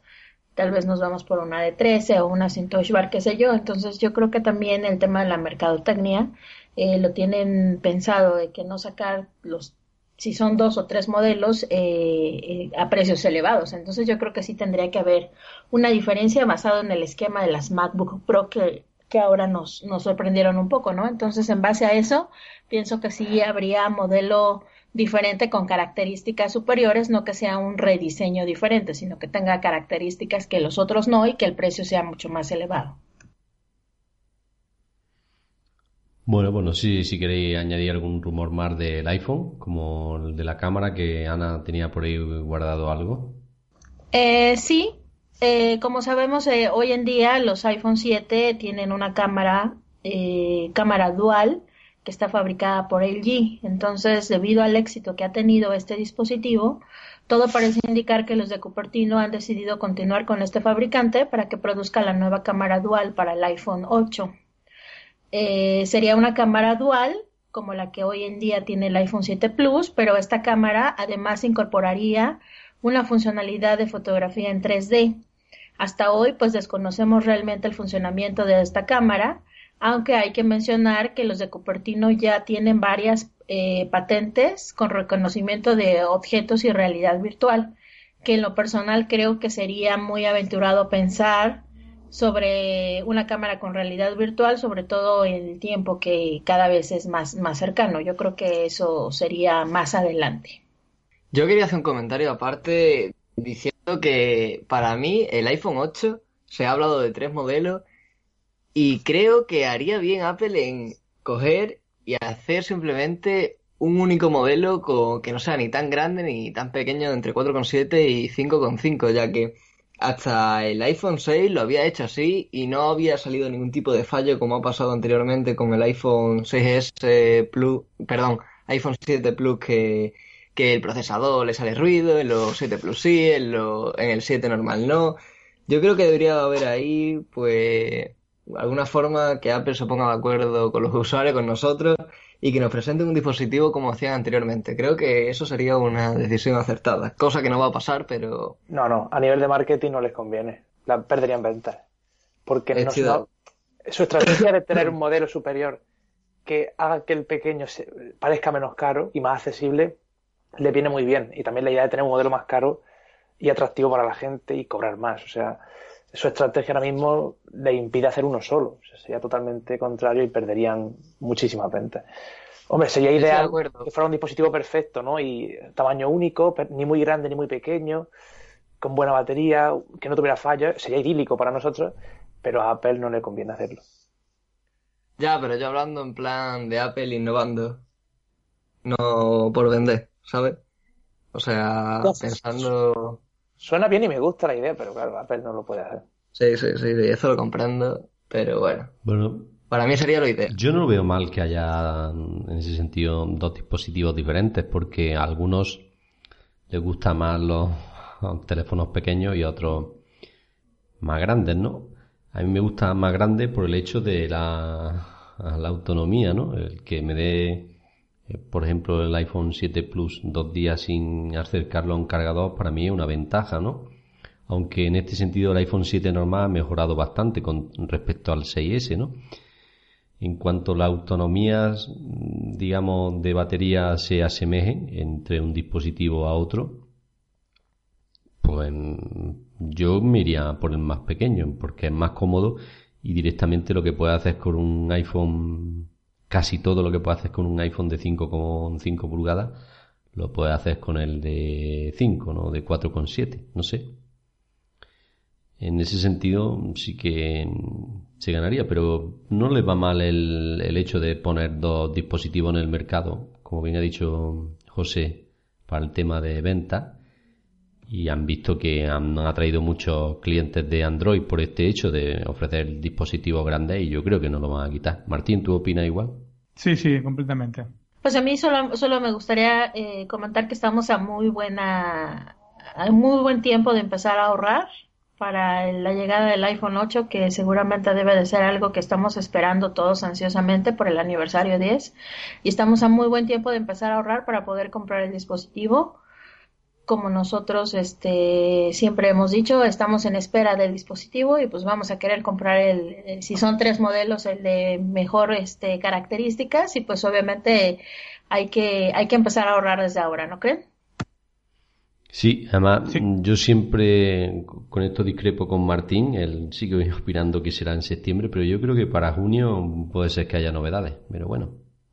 tal vez nos vamos por una de 13 o una sin touch bar, qué sé yo. Entonces yo creo que también el tema de la mercadotecnia eh, lo tienen pensado de que no sacar los si son dos o tres modelos eh, eh, a precios elevados. Entonces yo creo que sí tendría que haber una diferencia basada en el esquema de las MacBook Pro que, que ahora nos, nos sorprendieron un poco, ¿no? Entonces en base a eso pienso que sí habría modelo diferente con características superiores, no que sea un rediseño diferente, sino que tenga características que los otros no y que el precio sea mucho más elevado. Bueno, bueno, sí, si queréis añadir algún rumor más del iPhone, como el de la cámara que Ana tenía por ahí guardado algo. Eh, sí, eh, como sabemos, eh, hoy en día los iPhone 7 tienen una cámara, eh, cámara dual que está fabricada por LG. Entonces, debido al éxito que ha tenido este dispositivo, todo parece indicar que los de Cupertino han decidido continuar con este fabricante para que produzca la nueva cámara dual para el iPhone 8. Eh, sería una cámara dual como la que hoy en día tiene el iPhone 7 Plus, pero esta cámara además incorporaría una funcionalidad de fotografía en 3D. Hasta hoy pues desconocemos realmente el funcionamiento de esta cámara, aunque hay que mencionar que los de Cupertino ya tienen varias eh, patentes con reconocimiento de objetos y realidad virtual, que en lo personal creo que sería muy aventurado pensar sobre una cámara con realidad virtual, sobre todo en el tiempo que cada vez es más, más cercano. Yo creo que eso sería más adelante. Yo quería hacer un comentario aparte diciendo que para mí el iPhone 8 se ha hablado de tres modelos y creo que haría bien Apple en coger y hacer simplemente un único modelo que no sea ni tan grande ni tan pequeño, entre 4,7 y 5,5, ya que hasta el iPhone 6 lo había hecho así y no había salido ningún tipo de fallo como ha pasado anteriormente con el iPhone 6S Plus, perdón, iPhone 7 Plus que, que el procesador le sale ruido, en los 7 Plus sí, en, en el 7 normal no. Yo creo que debería haber ahí, pues, alguna forma que Apple se ponga de acuerdo con los usuarios, con nosotros, y que nos presenten un dispositivo como hacían anteriormente. Creo que eso sería una decisión acertada, cosa que no va a pasar, pero... No, no, a nivel de marketing no les conviene, la perderían ventas. Porque no, su estrategia de tener un modelo superior que haga que el pequeño se, parezca menos caro y más accesible, le viene muy bien. Y también la idea de tener un modelo más caro y atractivo para la gente y cobrar más. O sea, su estrategia ahora mismo le impide hacer uno solo. sería totalmente contrario y perderían muchísimas ventas. Hombre, sería ideal que fuera un dispositivo perfecto, ¿no? Y tamaño único, ni muy grande ni muy pequeño, con buena batería, que no tuviera fallos. Sería idílico para nosotros, pero a Apple no le conviene hacerlo. Ya, pero yo hablando en plan de Apple innovando, no por vender, ¿sabes? O sea, pensando Suena bien y me gusta la idea, pero claro, Apple no lo puede hacer. Sí, sí, sí, eso lo comprendo, pero bueno. Bueno, para mí sería lo ideal. Yo no lo veo mal que haya en ese sentido dos dispositivos diferentes, porque a algunos les gustan más los teléfonos pequeños y a otros más grandes, ¿no? A mí me gusta más grande por el hecho de la, la autonomía, ¿no? El que me dé por ejemplo, el iPhone 7 Plus dos días sin acercarlo a un cargador para mí es una ventaja, ¿no? Aunque en este sentido el iPhone 7 normal ha mejorado bastante con respecto al 6S, ¿no? En cuanto a las autonomías, digamos, de batería se asemejen entre un dispositivo a otro, pues yo me iría por el más pequeño, porque es más cómodo y directamente lo que puede hacer con un iPhone, casi todo lo que puede hacer con un iPhone de 5,5 pulgadas, lo puede hacer con el de 5, ¿no? De 4,7, no sé. En ese sentido sí que se ganaría, pero no le va mal el, el hecho de poner dos dispositivos en el mercado, como bien ha dicho José, para el tema de venta y han visto que han atraído muchos clientes de Android por este hecho de ofrecer dispositivos grandes y yo creo que no lo van a quitar. Martín, ¿tú opinas igual? Sí, sí, completamente. Pues a mí solo, solo me gustaría eh, comentar que estamos a muy buena, a muy buen tiempo de empezar a ahorrar para la llegada del iPhone 8, que seguramente debe de ser algo que estamos esperando todos ansiosamente por el aniversario 10. Y estamos a muy buen tiempo de empezar a ahorrar para poder comprar el dispositivo como nosotros este, siempre hemos dicho, estamos en espera del dispositivo y pues vamos a querer comprar el, si son tres modelos, el de mejor este, características y pues obviamente hay que, hay que empezar a ahorrar desde ahora, ¿no creen? Sí, además yo siempre con esto discrepo con Martín, él sigue opinando que será en septiembre, pero yo creo que para junio puede ser que haya novedades, pero bueno,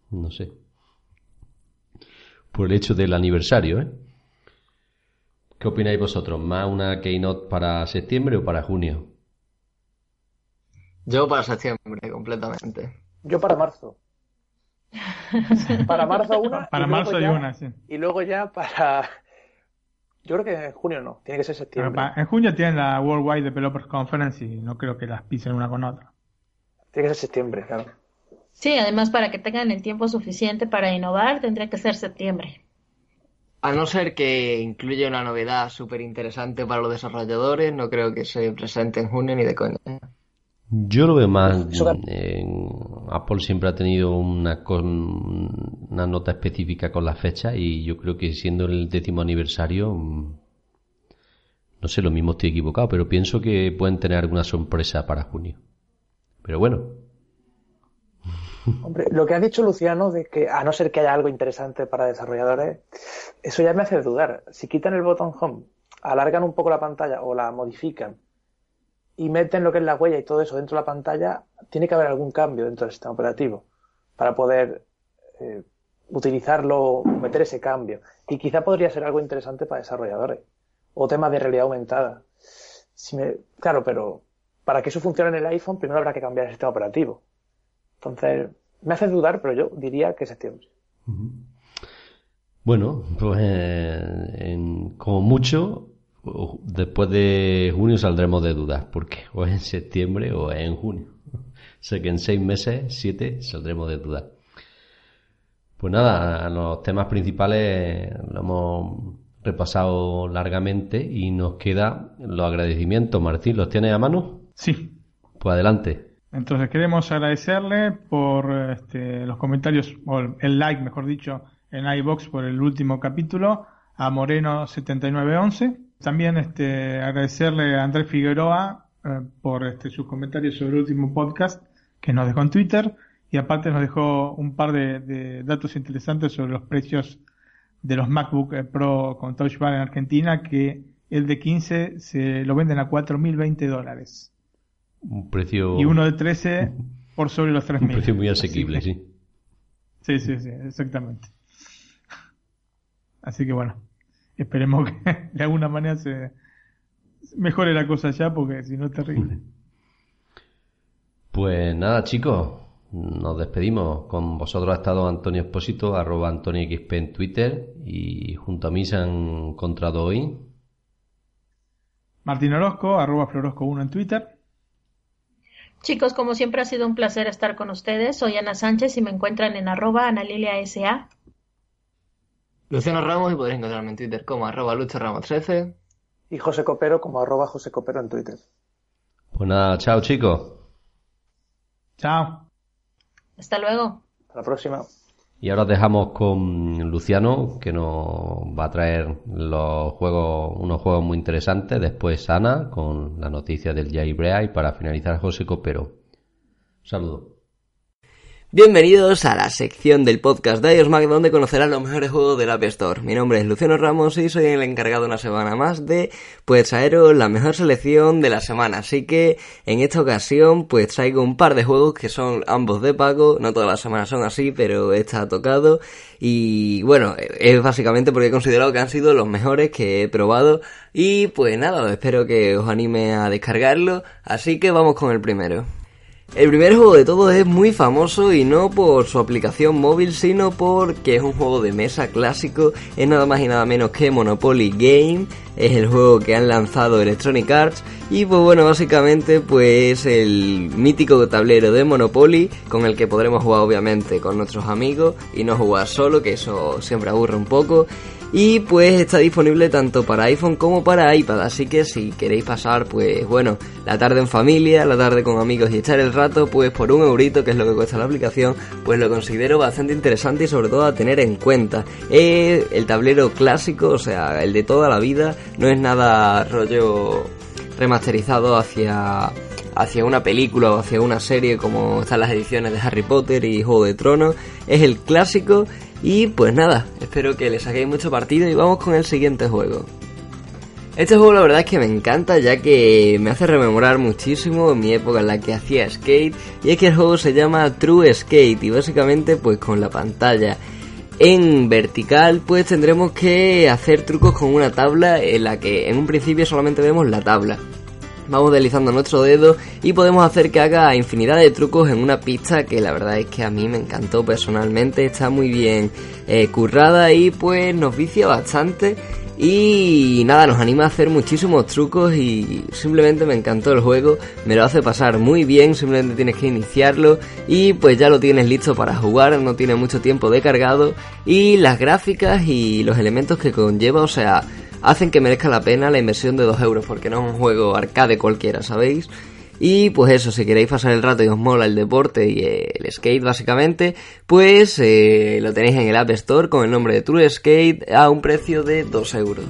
no sé. Por el hecho del aniversario, ¿eh? ¿Qué opináis vosotros? ¿Más una Keynote para septiembre o para junio? Yo para septiembre, completamente. Yo para marzo. para marzo una. Para marzo y una, sí. Y luego ya para. Yo creo que en junio no, tiene que ser septiembre. en junio tienen la Worldwide Developers Conference y no creo que las pisen una con otra. Tiene que ser septiembre, claro. Sí, además para que tengan el tiempo suficiente para innovar, tendría que ser septiembre. A no ser que incluya una novedad súper interesante para los desarrolladores, no creo que se presente en junio ni de coña. Yo lo veo más. Apple siempre ha tenido una, una nota específica con la fecha y yo creo que siendo el décimo aniversario, mm, no sé, lo mismo estoy equivocado, pero pienso que pueden tener alguna sorpresa para junio. Pero bueno, Hombre, lo que ha dicho Luciano de que a no ser que haya algo interesante para desarrolladores, eso ya me hace dudar. Si quitan el botón home, alargan un poco la pantalla o la modifican y meten lo que es la huella y todo eso dentro de la pantalla, tiene que haber algún cambio dentro del sistema operativo para poder eh, utilizarlo, meter ese cambio. Y quizá podría ser algo interesante para desarrolladores o temas de realidad aumentada. Si me, claro, pero para que eso funcione en el iPhone, primero habrá que cambiar el sistema operativo. Entonces, me hace dudar, pero yo diría que septiembre. Bueno, pues en, como mucho, después de junio saldremos de dudas, porque o es en septiembre o es en junio. sé que en seis meses, siete, saldremos de dudas. Pues nada, los temas principales lo hemos repasado largamente y nos queda los agradecimientos. Martín, ¿los tienes a mano? Sí. Pues adelante. Entonces queremos agradecerle por este, los comentarios, o el like, mejor dicho, en iBox por el último capítulo, a Moreno7911. También este, agradecerle a Andrés Figueroa eh, por este, sus comentarios sobre el último podcast que nos dejó en Twitter y aparte nos dejó un par de, datos interesantes sobre los precios de los MacBook Pro con Touch Bar en Argentina que el de 15 se lo venden a 4.020 dólares un precio... Y uno de 13 por sobre los 3.000. Un precio muy asequible, sí. Sí, sí, sí, exactamente. Así que bueno, esperemos que de alguna manera se mejore la cosa ya, porque si no es terrible. Pues nada, chicos, nos despedimos. Con vosotros ha estado Antonio Espósito, arroba Antonio XP en Twitter, y junto a mí se han encontrado hoy. Martín Orozco, arroba Florosco1 en Twitter. Chicos, como siempre ha sido un placer estar con ustedes. Soy Ana Sánchez y me encuentran en arroba analiliasa. Luciano Ramos y podéis encontrarme en Twitter como arroba Ramos 13 Y José Copero como arroba José Copero en Twitter. Pues nada, chao chicos. Chao. Hasta luego. Hasta la próxima. Y ahora os dejamos con Luciano, que nos va a traer los juegos, unos juegos muy interesantes. Después Ana, con la noticia del Jailbreak. Y para finalizar, José Copero. Un saludo. Bienvenidos a la sección del podcast de iOS Mac donde conocerán los mejores juegos del App Store. Mi nombre es Luciano Ramos y soy el encargado una semana más de pues traeros la mejor selección de la semana. Así que en esta ocasión pues traigo un par de juegos que son ambos de pago. No todas las semanas son así, pero esta tocado. Y bueno, es básicamente porque he considerado que han sido los mejores que he probado. Y pues nada, espero que os anime a descargarlo. Así que vamos con el primero. El primer juego de todos es muy famoso y no por su aplicación móvil, sino porque es un juego de mesa clásico, es nada más y nada menos que Monopoly Game, es el juego que han lanzado Electronic Arts. Y pues bueno, básicamente pues el mítico tablero de Monopoly con el que podremos jugar obviamente con nuestros amigos y no jugar solo, que eso siempre aburre un poco y pues está disponible tanto para iPhone como para iPad, así que si queréis pasar pues bueno, la tarde en familia, la tarde con amigos y echar el rato, pues por un eurito, que es lo que cuesta la aplicación, pues lo considero bastante interesante y sobre todo a tener en cuenta. Es el tablero clásico, o sea, el de toda la vida, no es nada rollo remasterizado hacia hacia una película o hacia una serie como están las ediciones de Harry Potter y Juego de Tronos. Es el clásico y pues nada, espero que le saquéis mucho partido y vamos con el siguiente juego. Este juego la verdad es que me encanta ya que me hace rememorar muchísimo mi época en la que hacía skate y es que el juego se llama True Skate y básicamente pues con la pantalla en vertical pues tendremos que hacer trucos con una tabla en la que en un principio solamente vemos la tabla vamos deslizando nuestro dedo y podemos hacer que haga infinidad de trucos en una pista que la verdad es que a mí me encantó personalmente, está muy bien eh, currada y pues nos vicia bastante. Y nada, nos anima a hacer muchísimos trucos y simplemente me encantó el juego, me lo hace pasar muy bien, simplemente tienes que iniciarlo y pues ya lo tienes listo para jugar, no tiene mucho tiempo de cargado. Y las gráficas y los elementos que conlleva, o sea, hacen que merezca la pena la inversión de 2 euros, porque no es un juego arcade cualquiera, ¿sabéis? Y pues eso, si queréis pasar el rato y os mola el deporte y el skate básicamente, pues eh, lo tenéis en el App Store con el nombre de True Skate a un precio de 2 euros.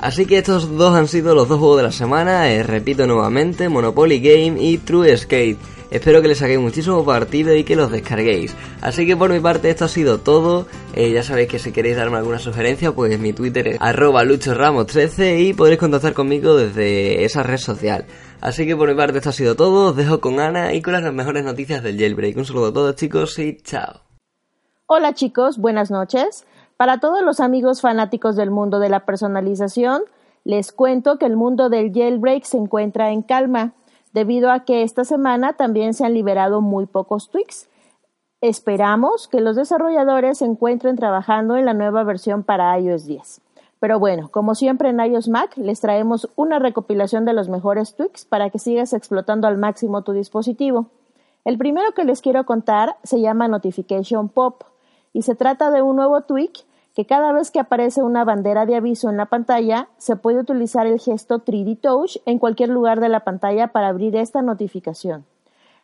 Así que estos dos han sido los dos juegos de la semana, eh, repito nuevamente, Monopoly Game y True Skate. Espero que les saquéis muchísimo partido y que los descarguéis. Así que por mi parte esto ha sido todo. Eh, ya sabéis que si queréis darme alguna sugerencia, pues mi Twitter es arroba luchoramos13 y podréis contactar conmigo desde esa red social. Así que por mi parte esto ha sido todo. Os dejo con Ana y con las mejores noticias del jailbreak. Un saludo a todos chicos y chao. Hola chicos, buenas noches. Para todos los amigos fanáticos del mundo de la personalización, les cuento que el mundo del jailbreak se encuentra en calma debido a que esta semana también se han liberado muy pocos tweaks. Esperamos que los desarrolladores se encuentren trabajando en la nueva versión para iOS 10. Pero bueno, como siempre en iOS Mac, les traemos una recopilación de los mejores tweaks para que sigas explotando al máximo tu dispositivo. El primero que les quiero contar se llama Notification Pop y se trata de un nuevo tweak que cada vez que aparece una bandera de aviso en la pantalla, se puede utilizar el gesto 3D Touch en cualquier lugar de la pantalla para abrir esta notificación.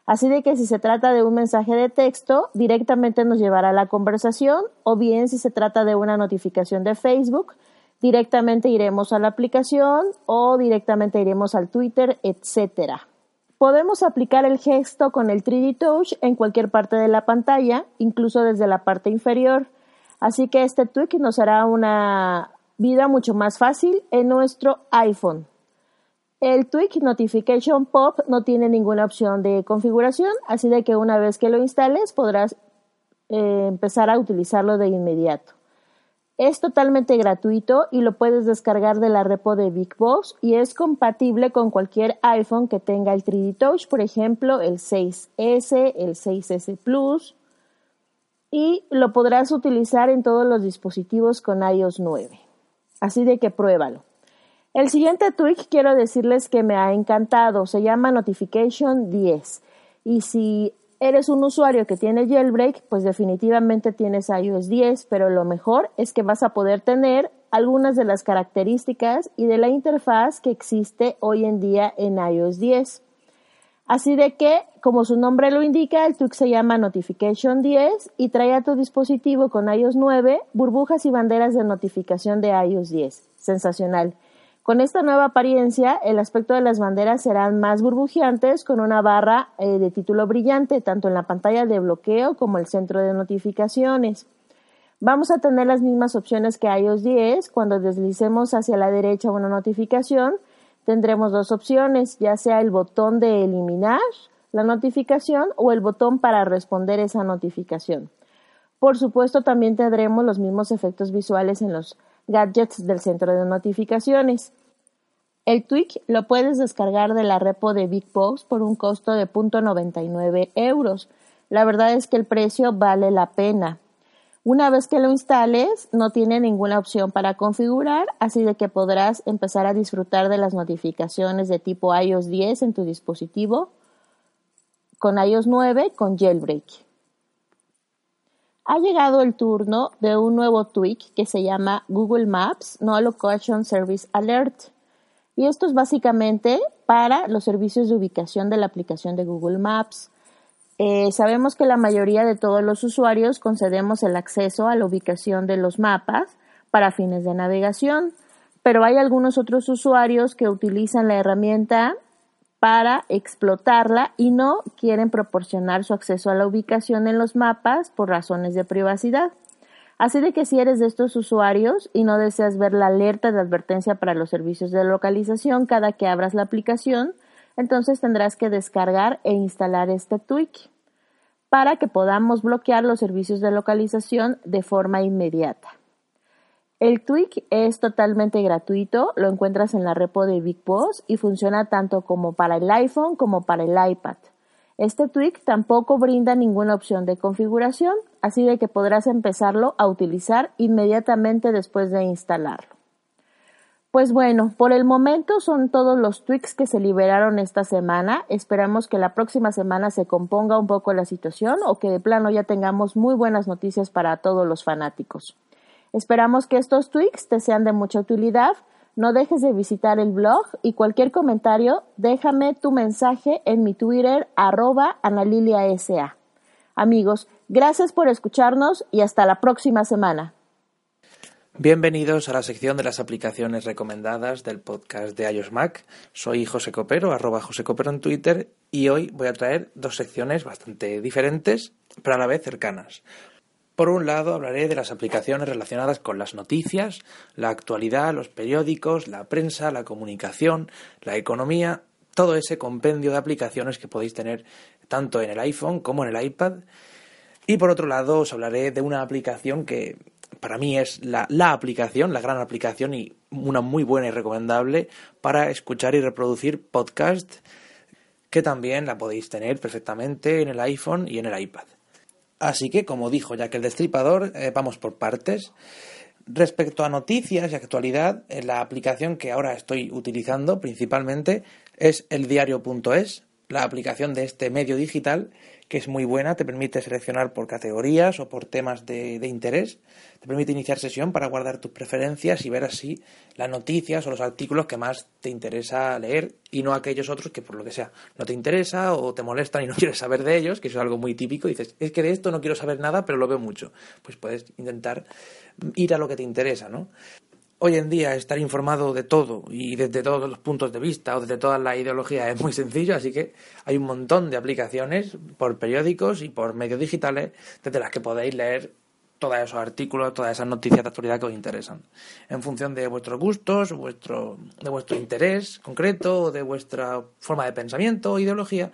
Así de que si se trata de un mensaje de texto, directamente nos llevará a la conversación, o bien si se trata de una notificación de Facebook, directamente iremos a la aplicación o directamente iremos al Twitter, etc. Podemos aplicar el gesto con el 3D Touch en cualquier parte de la pantalla, incluso desde la parte inferior. Así que este tweak nos hará una vida mucho más fácil en nuestro iPhone. El Tweak Notification Pop no tiene ninguna opción de configuración, así de que una vez que lo instales podrás eh, empezar a utilizarlo de inmediato. Es totalmente gratuito y lo puedes descargar de la repo de Big Box y es compatible con cualquier iPhone que tenga el 3D Touch, por ejemplo, el 6S, el 6S Plus, y lo podrás utilizar en todos los dispositivos con iOS 9. Así de que pruébalo. El siguiente tweak quiero decirles que me ha encantado. Se llama Notification 10. Y si eres un usuario que tiene jailbreak, pues definitivamente tienes iOS 10, pero lo mejor es que vas a poder tener algunas de las características y de la interfaz que existe hoy en día en iOS 10. Así de que, como su nombre lo indica, el tweak se llama Notification 10 y trae a tu dispositivo con iOS 9 burbujas y banderas de notificación de iOS 10. Sensacional. Con esta nueva apariencia, el aspecto de las banderas serán más burbujeantes con una barra eh, de título brillante, tanto en la pantalla de bloqueo como el centro de notificaciones. Vamos a tener las mismas opciones que iOS 10. Cuando deslicemos hacia la derecha una notificación, tendremos dos opciones, ya sea el botón de eliminar la notificación o el botón para responder esa notificación. Por supuesto, también tendremos los mismos efectos visuales en los gadgets del centro de notificaciones. El tweak lo puedes descargar de la repo de Big Box por un costo de .99 euros. La verdad es que el precio vale la pena. Una vez que lo instales, no tiene ninguna opción para configurar, así de que podrás empezar a disfrutar de las notificaciones de tipo iOS 10 en tu dispositivo con iOS 9 con jailbreak. Ha llegado el turno de un nuevo tweak que se llama Google Maps No Location Service Alert. Y esto es básicamente para los servicios de ubicación de la aplicación de Google Maps. Eh, sabemos que la mayoría de todos los usuarios concedemos el acceso a la ubicación de los mapas para fines de navegación, pero hay algunos otros usuarios que utilizan la herramienta para explotarla y no quieren proporcionar su acceso a la ubicación en los mapas por razones de privacidad. Así de que si eres de estos usuarios y no deseas ver la alerta de advertencia para los servicios de localización cada que abras la aplicación, entonces tendrás que descargar e instalar este tweak para que podamos bloquear los servicios de localización de forma inmediata. El tweak es totalmente gratuito, lo encuentras en la repo de Big Boss y funciona tanto como para el iPhone como para el iPad. Este tweak tampoco brinda ninguna opción de configuración, así de que podrás empezarlo a utilizar inmediatamente después de instalarlo. Pues bueno, por el momento son todos los tweaks que se liberaron esta semana. Esperamos que la próxima semana se componga un poco la situación o que de plano ya tengamos muy buenas noticias para todos los fanáticos. Esperamos que estos tweaks te sean de mucha utilidad. No dejes de visitar el blog y cualquier comentario, déjame tu mensaje en mi Twitter arroba analiliasa. Amigos, gracias por escucharnos y hasta la próxima semana. Bienvenidos a la sección de las aplicaciones recomendadas del podcast de iOS Mac. Soy José Copero, arroba José Copero en Twitter, y hoy voy a traer dos secciones bastante diferentes, pero a la vez cercanas. Por un lado, hablaré de las aplicaciones relacionadas con las noticias, la actualidad, los periódicos, la prensa, la comunicación, la economía, todo ese compendio de aplicaciones que podéis tener tanto en el iPhone como en el iPad. Y por otro lado, os hablaré de una aplicación que para mí es la, aplicación, la gran aplicación y una muy buena y recomendable para escuchar y reproducir podcast, que también la podéis tener perfectamente en el iPhone y en el iPad. Así que, como dijo ya que el Destripador, eh, vamos por partes. Respecto a noticias y actualidad, eh, la aplicación que ahora estoy utilizando principalmente es el diario.es, la aplicación de este medio digital que es muy buena, te permite seleccionar por categorías o por temas de, interés, te permite iniciar sesión para guardar tus preferencias y ver así las noticias o los artículos que más te interesa leer y no aquellos otros que por lo que sea no te interesa o te molestan y no quieres saber de ellos, que es algo muy típico, y dices, es que de esto no quiero saber nada, pero lo veo mucho. Pues puedes intentar ir a lo que te interesa, ¿no? Hoy en día estar informado de todo y desde todos los puntos de vista o desde toda la ideología es muy sencillo, así que hay un montón de aplicaciones por periódicos y por medios digitales desde las que podéis leer todos esos artículos, todas esas noticias de actualidad que os interesan. En función de vuestros gustos, vuestro, de vuestro interés concreto de vuestra forma de pensamiento o ideología,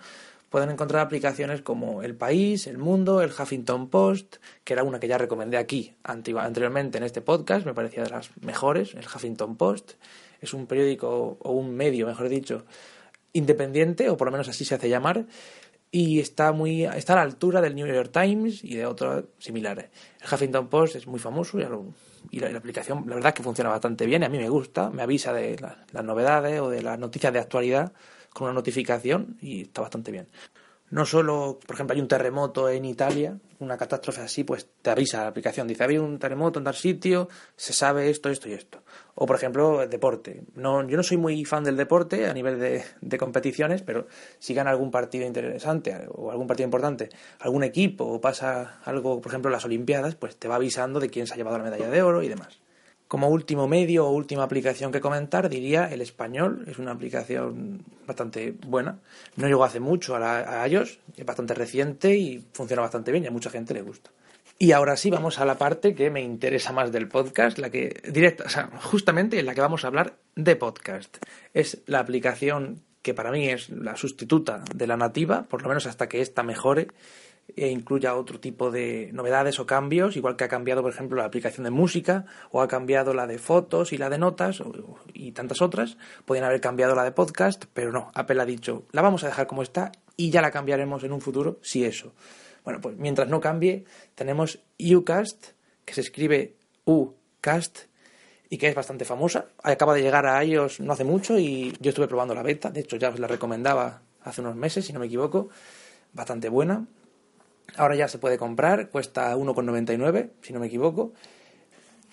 pueden encontrar aplicaciones como El País, El Mundo, el Huffington Post, que era una que ya recomendé aquí anteriormente en este podcast, me parecía de las mejores, el Huffington Post. Es un periódico o un medio, mejor dicho, independiente, o por lo menos así se hace llamar, y está muy está a la altura del New York Times y de otros similares. El Huffington Post es muy famoso y, la, aplicación la verdad que funciona bastante bien y a mí me gusta, me avisa de las novedades o de las noticias de actualidad con una notificación y está bastante bien. No solo, por ejemplo, hay un terremoto en Italia una catástrofe así, pues te avisa la aplicación. Dice, había un terremoto en tal sitio, se sabe esto, esto y esto. O, por ejemplo, deporte. No, yo no soy muy fan del deporte a nivel de, de competiciones, pero si gana algún partido interesante o algún partido importante, algún equipo o pasa algo, por ejemplo, las Olimpiadas, pues te va avisando de quién se ha llevado la medalla de oro y demás. Como último medio o última aplicación que comentar, diría el español. Es una aplicación bastante buena. No llegó hace mucho a, la, a iOS, es bastante reciente y funciona bastante bien y a mucha gente le gusta. Y ahora sí vamos a la parte que me interesa más del podcast, la que directa, o sea, justamente en la que vamos a hablar de podcast. Es la aplicación que para mí es la sustituta de la nativa, por lo menos hasta que esta mejore e incluya otro tipo de novedades o cambios, igual que ha cambiado, por ejemplo, la aplicación de música, o ha cambiado la de fotos y la de notas, y tantas otras. Podrían haber cambiado la de podcast, pero no. Apple ha dicho, la vamos a dejar como está y ya la cambiaremos en un futuro, si eso. Bueno, pues mientras no cambie, tenemos Ucast, que se escribe Ucast, y que es bastante famosa. Acaba de llegar a iOS no hace mucho y yo estuve probando la beta, de hecho ya os la recomendaba hace unos meses, si no me equivoco, bastante buena. Ahora ya se puede comprar, cuesta 1,99, si no me equivoco.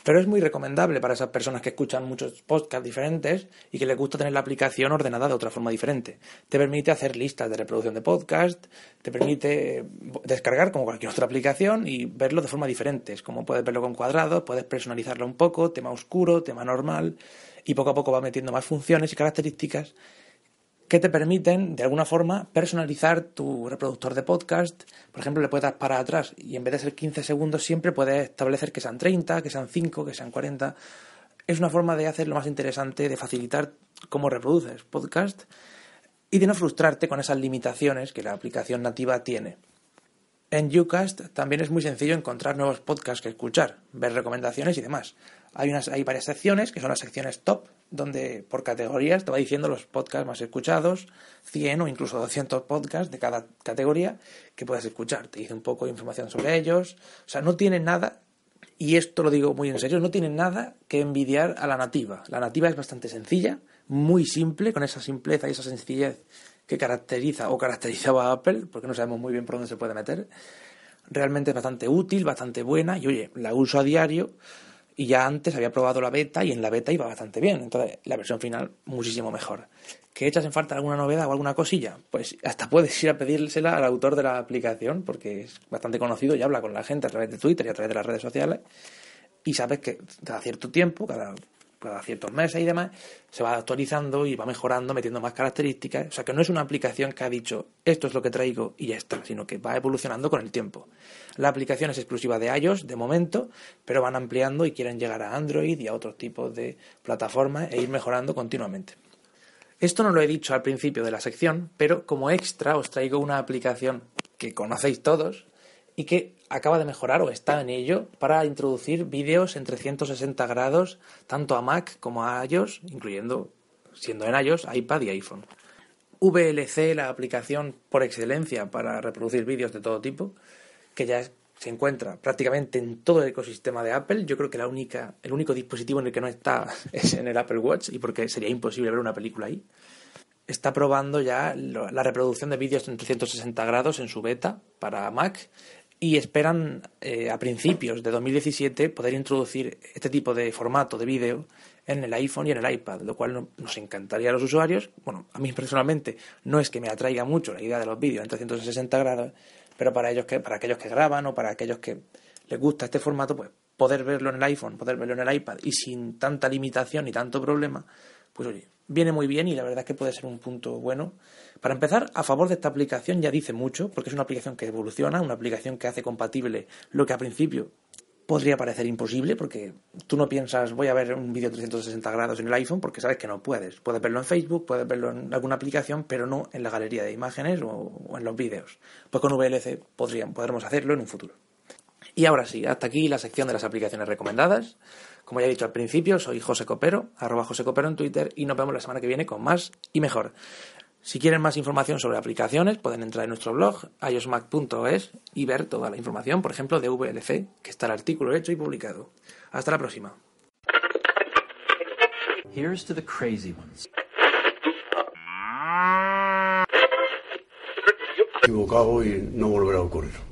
Pero es muy recomendable para esas personas que escuchan muchos podcasts diferentes y que les gusta tener la aplicación ordenada de otra forma diferente. Te permite hacer listas de reproducción de podcast, te permite descargar como cualquier otra aplicación y verlo de forma diferente. Como puedes verlo con cuadrados, puedes personalizarlo un poco, tema oscuro, tema normal, y poco a poco va metiendo más funciones y características que te permiten, de alguna forma, personalizar tu reproductor de podcast. Por ejemplo, le puedes dar para atrás y en vez de ser 15 segundos siempre puedes establecer que sean 30, que sean 5, que sean 40. Es una forma de hacerlo más interesante, de facilitar cómo reproduces podcast y de no frustrarte con esas limitaciones que la aplicación nativa tiene. En Ucast también es muy sencillo encontrar nuevos podcasts que escuchar, ver recomendaciones y demás. Hay, unas, hay varias secciones, que son las secciones top, donde por categorías te va diciendo los podcasts más escuchados, 100 o incluso 200 podcasts de cada categoría que puedes escuchar. Te dice un poco de información sobre ellos. O sea, no tiene nada, y esto lo digo muy en serio, no tiene nada que envidiar a la nativa. La nativa es bastante sencilla, muy simple, con esa simpleza y esa sencillez que caracteriza o caracterizaba a Apple, porque no sabemos muy bien por dónde se puede meter. Realmente es bastante útil, bastante buena, y oye, la uso a diario y ya antes había probado la beta y en la beta iba bastante bien. Entonces, la versión final muchísimo mejor. ¿Que echas en falta alguna novedad o alguna cosilla? Pues hasta puedes ir a pedírsela al autor de la aplicación, porque es bastante conocido y habla con la gente a través de Twitter y a través de las redes sociales. Y sabes que cada cierto tiempo, cada cada ciertos meses y demás, se va actualizando y va mejorando, metiendo más características. O sea que no es una aplicación que ha dicho esto es lo que traigo y ya está, sino que va evolucionando con el tiempo. La aplicación es exclusiva de iOS de momento, pero van ampliando y quieren llegar a Android y a otros tipos de plataformas e ir mejorando continuamente. Esto no lo he dicho al principio de la sección, pero como extra os traigo una aplicación que conocéis todos y que acaba de mejorar o está en ello para introducir vídeos en 360 grados tanto a Mac como a iOS, incluyendo, siendo en iOS, iPad y iPhone. VLC, la aplicación por excelencia para reproducir vídeos de todo tipo, que ya se encuentra prácticamente en todo el ecosistema de Apple. Yo creo que la única, el único dispositivo en el que no está es en el Apple Watch, y porque sería imposible ver una película ahí. Está probando ya la reproducción de vídeos en 360 grados en su beta para Mac y esperan eh, a principios de 2017 poder introducir este tipo de formato de vídeo en el iPhone y en el iPad, lo cual nos encantaría a los usuarios. Bueno, a mí personalmente no es que me atraiga mucho la idea de los vídeos en 360 grados, pero para ellos que para aquellos que graban o para aquellos que les gusta este formato, pues poder verlo en el iPhone, poder verlo en el iPad y sin tanta limitación y tanto problema, pues oye, viene muy bien y la verdad es que puede ser un punto bueno. Para empezar, a favor de esta aplicación ya dice mucho, porque es una aplicación que evoluciona, una aplicación que hace compatible lo que a principio podría parecer imposible, porque tú no piensas voy a ver un vídeo 360 grados en el iPhone, porque sabes que no puedes. Puedes verlo en Facebook, puedes verlo en alguna aplicación, pero no en la galería de imágenes o, en los vídeos. Pues con VLC podrían, podremos hacerlo en un futuro. Y ahora sí, hasta aquí la sección de las aplicaciones recomendadas. Como ya he dicho al principio, soy José Copero, arroba José Copero en Twitter y nos vemos la semana que viene con más y mejor. Si quieren más información sobre aplicaciones, pueden entrar en nuestro blog, iosmac.es, y ver toda la información, por ejemplo, de VLC, que está el artículo hecho y publicado. Hasta la próxima. Here's to the crazy ones. Equivocado y no volverá a ocurrir.